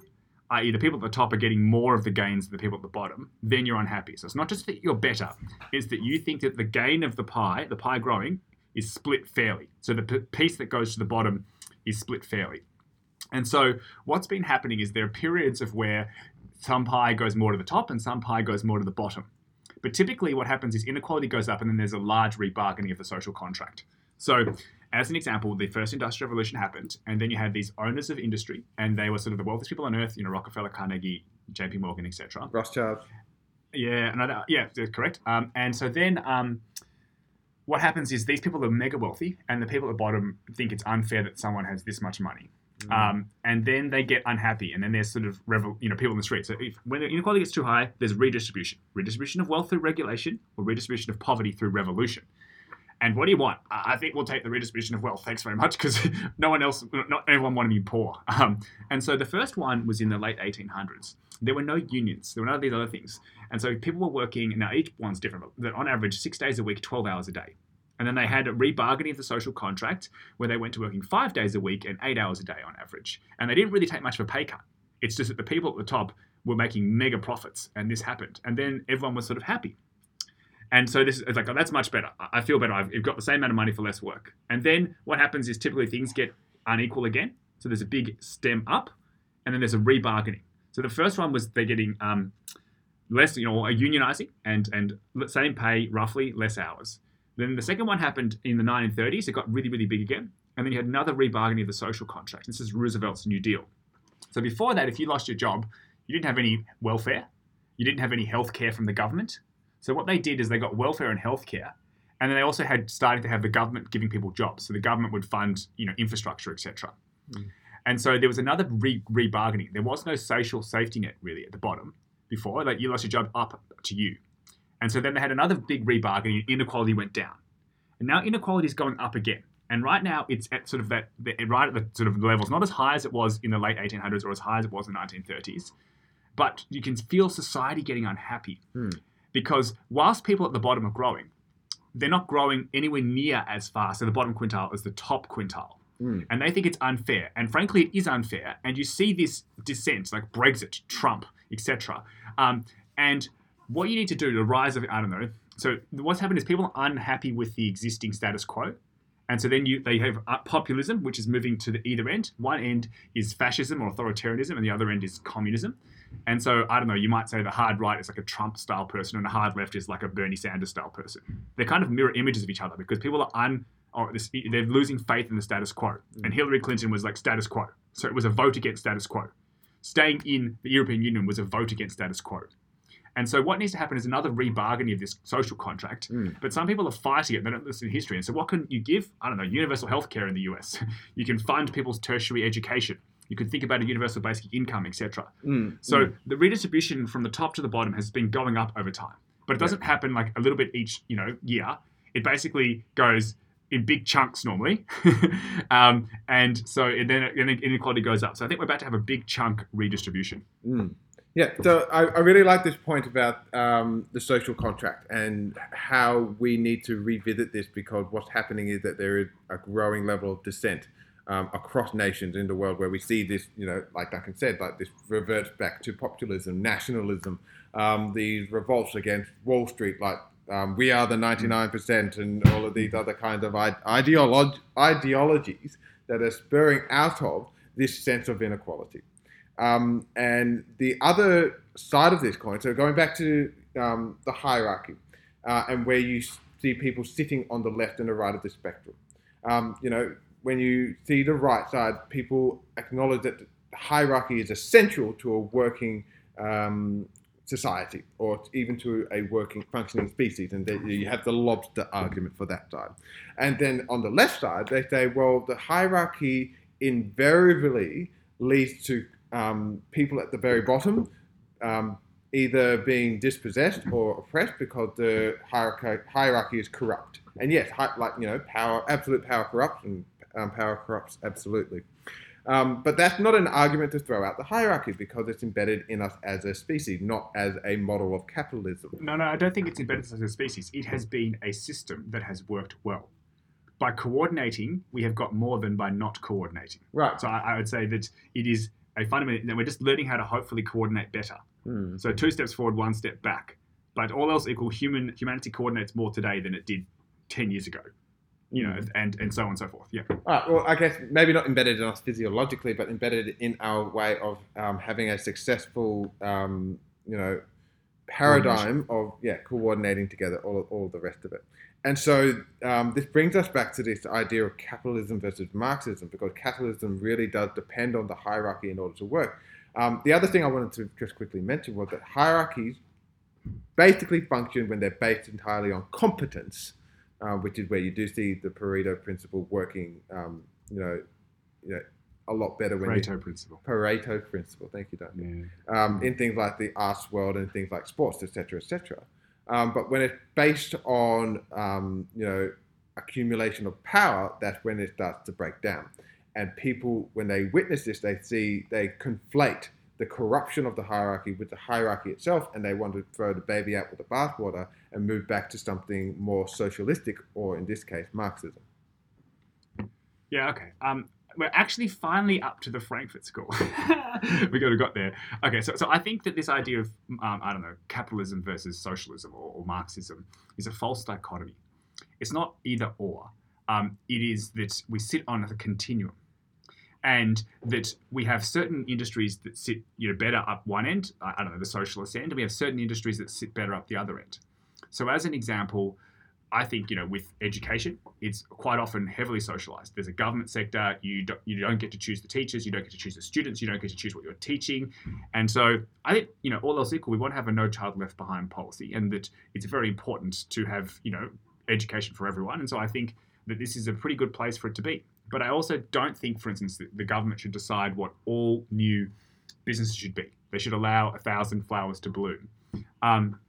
i.e., the people at the top are getting more of the gains than the people at the bottom, then you're unhappy. So it's not just that you're better; it's that you think that the gain of the pie, the pie growing, is split fairly. So the p- piece that goes to the bottom is split fairly. And so what's been happening is there are periods of where some pie goes more to the top and some pie goes more to the bottom. But typically what happens is inequality goes up and then there's a large rebargaining of the social contract. So as an example, the first industrial revolution happened and then you had these owners of industry and they were sort of the wealthiest people on earth, you know, Rockefeller, Carnegie, JP Morgan, etc. Rothschild. Yeah, another, yeah, that's correct. Um, and so then um, what happens is these people are mega wealthy, and the people at the bottom think it's unfair that someone has this much money. Um, and then they get unhappy, and then there's sort of revel, you know people in the street. So if, when the inequality gets too high, there's redistribution, redistribution of wealth through regulation, or redistribution of poverty through revolution. And what do you want? I think we'll take the redistribution of wealth. Thanks very much, because no one else, not everyone wanted to be poor. Um, and so the first one was in the late 1800s. There were no unions. There were none of these other things. And so people were working. Now each one's different, but on average, six days a week, 12 hours a day. And then they had a rebargaining of the social contract where they went to working five days a week and eight hours a day on average. And they didn't really take much of a pay cut. It's just that the people at the top were making mega profits, and this happened. And then everyone was sort of happy. And so this is like, oh, that's much better. I feel better. I've I've got the same amount of money for less work. And then what happens is typically things get unequal again. So there's a big stem up, and then there's a rebargaining. So the first one was they're getting um, less, you know, unionizing and and same pay roughly, less hours. Then the second one happened in the 1930s. It got really really big again, and then you had another rebargaining of the social contract. This is Roosevelt's New Deal. So before that, if you lost your job, you didn't have any welfare, you didn't have any health care from the government. So what they did is they got welfare and healthcare, and then they also had started to have the government giving people jobs. So the government would fund, you know, infrastructure, etc. Mm. And so there was another re- rebargaining. There was no social safety net really at the bottom before. Like you lost your job up to you, and so then they had another big rebargaining. And inequality went down, and now inequality is going up again. And right now it's at sort of that the- right at the sort of levels, not as high as it was in the late 1800s or as high as it was in the 1930s, but you can feel society getting unhappy Hmm. Because whilst people at the bottom are growing, they're not growing anywhere near as fast at the bottom quintile as the top quintile. Mm. And they think it's unfair. And frankly, it is unfair. And you see this dissent, like Brexit, Trump, etc. Um, and what you need to do to rise of, I don't know. So what's happened is people are unhappy with the existing status quo. And so then you they have populism, which is moving to the either end. One end is fascism or authoritarianism, and the other end is communism. And so I don't know. You might say the hard right is like a Trump style person, and the hard left is like a Bernie Sanders style person. They're kind of mirror images of each other because people are un or this, they're losing faith in the status quo. And Hillary Clinton was like status quo, so it was a vote against status quo. Staying in the European Union was a vote against status quo. And so what needs to happen is another rebargaining of this social contract. Mm. But some people are fighting it. They don't listen to history. And so what can you give? I don't know, universal health care in the US. you can fund people's tertiary education. You can think about a universal basic income, etc. Mm. So Mm. the redistribution from the top to the bottom has been going up over time. But it doesn't happen like a little bit each you know year. It basically goes in big chunks normally, um, and so and then inequality goes up. So I think we're about to have a big chunk redistribution. Mm. Yeah, so I, I, really like this point about um, the social contract and how we need to revisit this because what's happening is that there is a growing level of dissent um, across nations in the world where we see this, you know, like Duncan said, like this reverts back to populism, nationalism, um, these revolts against Wall Street, like um, we are the 99% and all of these other kinds of ideolo- ideologies that are spurring out of this sense of inequality. Um, and the other side of this coin, so going back to um, the hierarchy, uh, and where you see people sitting on the left and the right of the spectrum. Um, you know, when you see the right side, people acknowledge that hierarchy is essential to a working um, society or even to a working functioning species and you have the lobster argument for that side and then on the left side they say well the hierarchy invariably leads to um, people at the very bottom um, either being dispossessed or oppressed because the hierarchy, hierarchy is corrupt. And yes, hi, like you know, power, absolute power corrupts, and um, power corrupts absolutely. Um, but that's not an argument to throw out the hierarchy because it's embedded in us as a species, not as a model of capitalism. No, no, I don't think it's embedded as a species. It has been a system that has worked well. By coordinating, we have got more than by not coordinating. Right. So I, I would say that it is a fundamental, and we're just learning how to hopefully coordinate better. Mm. So two steps forward, one step back. But all else equal, human humanity coordinates more today than it did ten years ago. You know, mm. and and so on and so forth. Yeah. All right. Well, I guess maybe not embedded in us physiologically, but embedded in our way of um, having a successful, um, you know, paradigm of yeah coordinating together all all the rest of it. And so um, this brings us back to this idea of capitalism versus Marxism, because capitalism really does depend on the hierarchy in order to work. Um, the other thing I wanted to just quickly mention was that hierarchies basically function when they're based entirely on competence, uh, which is where you do see the Pareto principle working, um, you know, you know, a lot better when Pareto you, principle. Pareto principle. Thank you, Duncan. Yeah. Um, in things like the arts world and things like sports, etc., etc. Um, but when it's based on um, you know accumulation of power, that's when it starts to break down. And people, when they witness this, they see they conflate the corruption of the hierarchy with the hierarchy itself, and they want to throw the baby out with the bathwater and move back to something more socialistic, or in this case, Marxism. Yeah. Okay. Um, we're actually finally up to the Frankfurt School. we got to got there. Okay, so, so I think that this idea of um, I don't know capitalism versus socialism or, or, Marxism is a false dichotomy. It's not either or. Um, it is that we sit on a continuum, and that we have certain industries that sit you know better up one end. I, don't know the socialist end, and we have certain industries that sit better up the other end. So as an example, I think you know with education, it's quite often heavily socialized. There's a government sector. You don't, you don't get to choose the teachers. You don't get to choose the students. You don't get to choose what you're teaching. And so I think you know all else equal, we want to have a no child left behind policy, and that it's very important to have you know education for everyone. And so I think that this is a pretty good place for it to be. But I also don't think, for instance, that the government should decide what all new businesses should be. They should allow a thousand flowers to bloom. Um,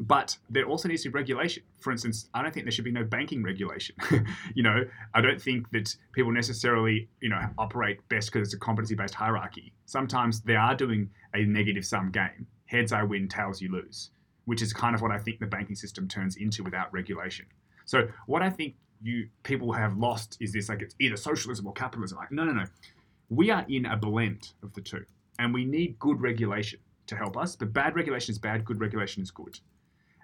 but there also needs to be regulation. For instance, I don't think there should be no banking regulation. you know, I don't think that people necessarily, you know, operate best because it's a competency-based hierarchy. Sometimes they are doing a negative sum game. Heads I win, tails you lose, which is kind of what I think the banking system turns into without regulation. So what I think you people have lost is this like it's either socialism or capitalism. Like no, no, no. We are in a blend of the two, and we need good regulation to help us. But bad regulation is bad. Good regulation is good.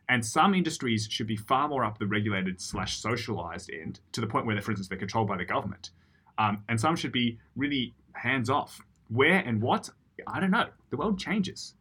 And some industries should be far more up the regulated slash socialized end to the point where, for instance, they're controlled by the government. Um, and some should be really hands off. Where and what? I don't know. The world changes.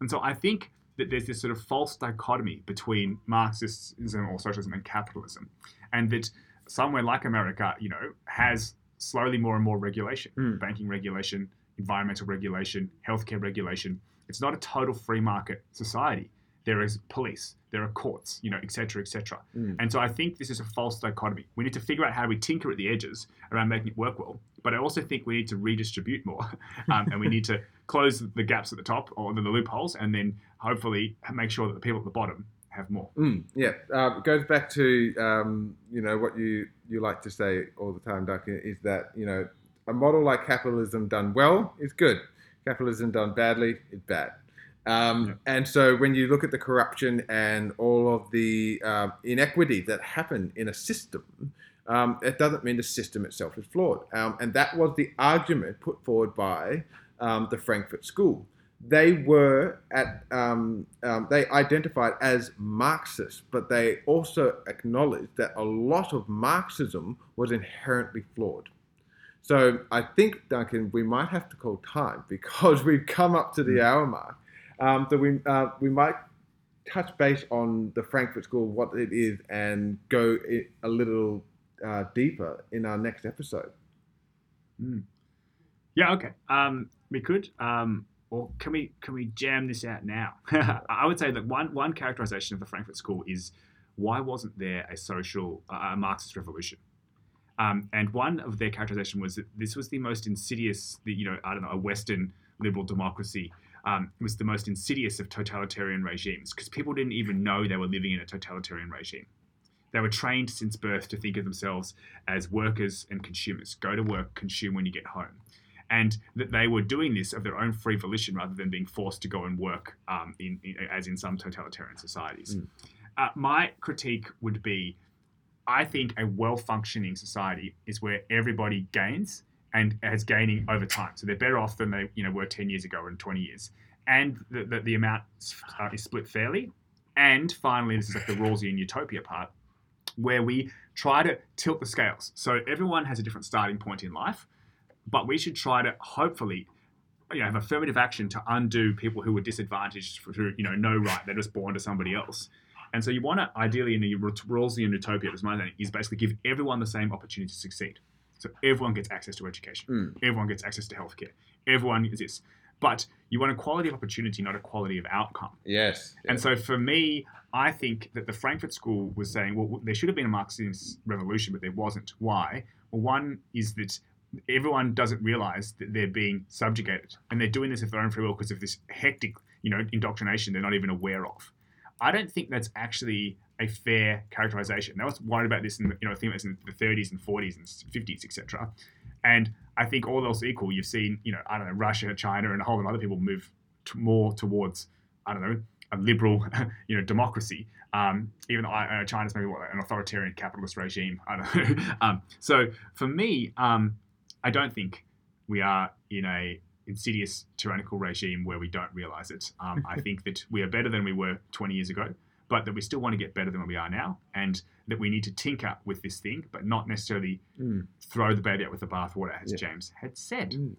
And so I think that there's this sort of false dichotomy between Marxism or socialism and capitalism. And that somewhere like America, you know, has slowly more and more regulation mm. banking regulation, environmental regulation, healthcare regulation. It's not a total free market society there is police, there are courts, you know, et cetera, et cetera. Mm. And so I think this is a false dichotomy. We need to figure out how we tinker at the edges around making it work well. But I also think we need to redistribute more, um, and we need to close the gaps at the top or the loopholes, and then hopefully make sure that the people at the bottom have more. Mm, yeah, it goes back to um, you know what you you like to say all the time, Duncan, is that you know a model like capitalism done well is good. Capitalism done badly is bad. Um, And so when you look at the corruption and all of the um, inequity that happen in a system, um, it doesn't mean the system itself is flawed. Um, and that was the argument put forward by um, the Frankfurt School. They were at, um, um, they identified as Marxist, but they also acknowledged that a lot of Marxism was inherently flawed. So I think, Duncan, we might have to call time because we've come up to the hour mark. Um, so we uh, we might touch base on the Frankfurt School, what it is, and go a little uh, deeper in our next episode. Yeah, okay. Um, we could. Um, or can we can we jam this out now? I would say that one one characterization of the Frankfurt School is why wasn't there a social uh, a Marxist revolution? Um, and one of their characterization was that this was the most insidious, the, you know, I don't know, a Western liberal democracy um, was the most insidious of totalitarian regimes because people didn't even know they were living in a totalitarian regime. They were trained since birth to think of themselves as workers and consumers. Go to work, consume when you get home. And that they were doing this of their own free volition rather than being forced to go and work, um, in, in, as in some totalitarian societies. Mm. Uh, my critique would be I think a well functioning society is where everybody gains and is gaining over time. So they're better off than they you know were 10 years ago or in 20 years. And the, the, the amount uh, is split fairly. And finally, this is like the Rawlsian utopia part, where we try to tilt the scales. So everyone has a different starting point in life, but we should try to hopefully you know, have affirmative action to undo people who were disadvantaged through you know no right they're just born to somebody else. And so you want to ideally in a Rawlsian utopia, as my understanding, is basically give everyone the same opportunity to succeed. So everyone gets access to education, Mm. everyone gets access to healthcare, everyone is this. But you want a quality of opportunity, not a quality of outcome. Yes. And so for me, I think that the Frankfurt School was saying, well, there should have been a Marxist revolution, but there wasn't. Why? Well, one is that everyone doesn't realize that they're being subjugated, and they're doing this of their own free will because of this hectic, you know, indoctrination they're not even aware of. I don't think that's actually a fair characterization. I was worried about this in, you know, I think it was in the 30s and 40s and 50s, etc. And I think all else equal, you've seen, you know, I don't know, Russia, China, and a whole lot of other people move to more towards, I don't know, a liberal, you know, democracy. Um, even though I, uh, China's maybe what, an authoritarian capitalist regime. I don't know. um, so for me, um, I don't think we are in a insidious tyrannical regime where we don't realize it. Um, I think that we are better than we were 20 years ago, but that we still want to get better than we are now, and that we need to tinker with this thing, but not necessarily Mm. throw the baby out with the bathwater, as Yeah. James had said. Mm.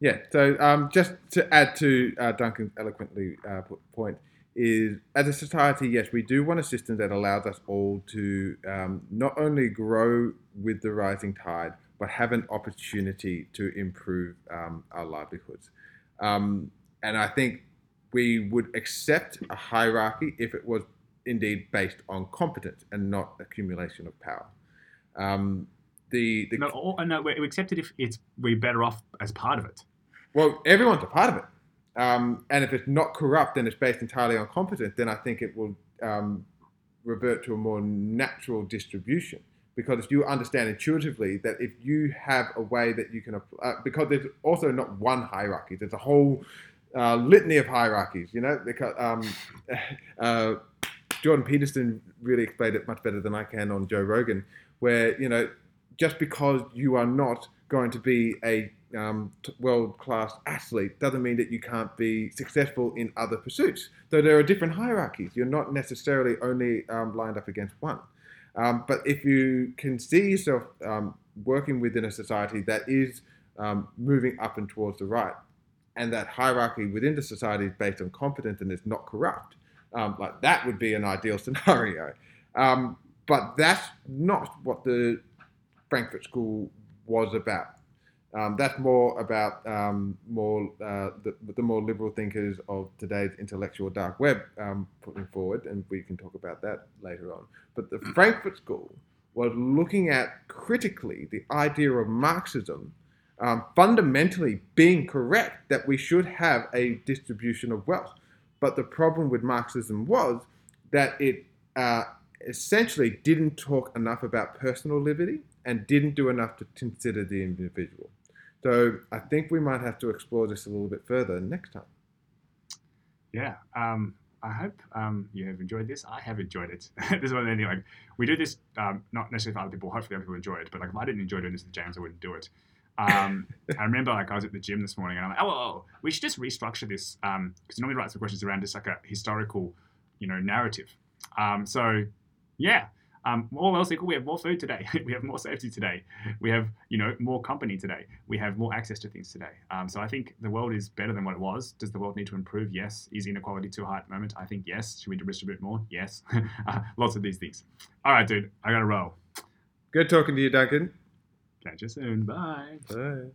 Yeah. So um, just to add to uh, Duncan's eloquently uh, put point is, as a society, yes, we do want a system that allows us all to um, not only grow with the rising tide, but have an opportunity to improve um, our livelihoods. Um, and I think we would accept a hierarchy if it was indeed based on competence and not accumulation of power. Um, the, the No, or, no, we we accept it if it's we're better off as part of it. Well, everyone's a part of it. Um, and if it's not corrupt and it's based entirely on competence, then I think it will um, revert to a more natural distribution. Because you understand intuitively that if you have a way that you can, uh, because there's also not one hierarchy, there's a whole uh, litany of hierarchies, you know, because um, uh, Jordan Peterson really explained it much better than I can on Joe Rogan, where, you know, just because you are not going to be a um, t- world-class athlete doesn't mean that you can't be successful in other pursuits. So there are different hierarchies. You're not necessarily only um, lined up against one. Um, but if you can see yourself um, working within a society that is um, moving up and towards the right, and that hierarchy within the society is based on competence and is not corrupt, um, like that would be an ideal scenario. Um, but that's not what the Frankfurt School was about. Um, that's more about um, more uh, the, the more liberal thinkers of today's intellectual dark web um, putting forward, and we can talk about that later on. But the Frankfurt School was looking at critically the idea of Marxism um, fundamentally being correct that we should have a distribution of wealth. But the problem with Marxism was that it uh, essentially didn't talk enough about personal liberty and didn't do enough to consider the individual. So I think we might have to explore this a little bit further next time. Yeah. Um, I hope um, you have enjoyed this. I have enjoyed it. this is one of the like we do this um, not necessarily for other people. Hopefully, other people enjoy it. But like if I didn't enjoy doing this with James, I wouldn't do it. Um, I remember like I was at the gym this morning and I'm like, oh, oh, oh we should just restructure this because um, normally write some questions around just like a historical, you know, narrative. Um, so yeah, um, all else equal, we have more food today. we have more safety today. We have, you know, more company today. We have more access to things today. Um, so I think the world is better than what it was. Does the world need to improve? Yes. Is inequality too high at the moment? I think yes. Should we distribute more? Yes. uh, lots of these things. All right, dude. I got to roll. Good talking to you, Duncan. Catch you soon. Bye. Bye.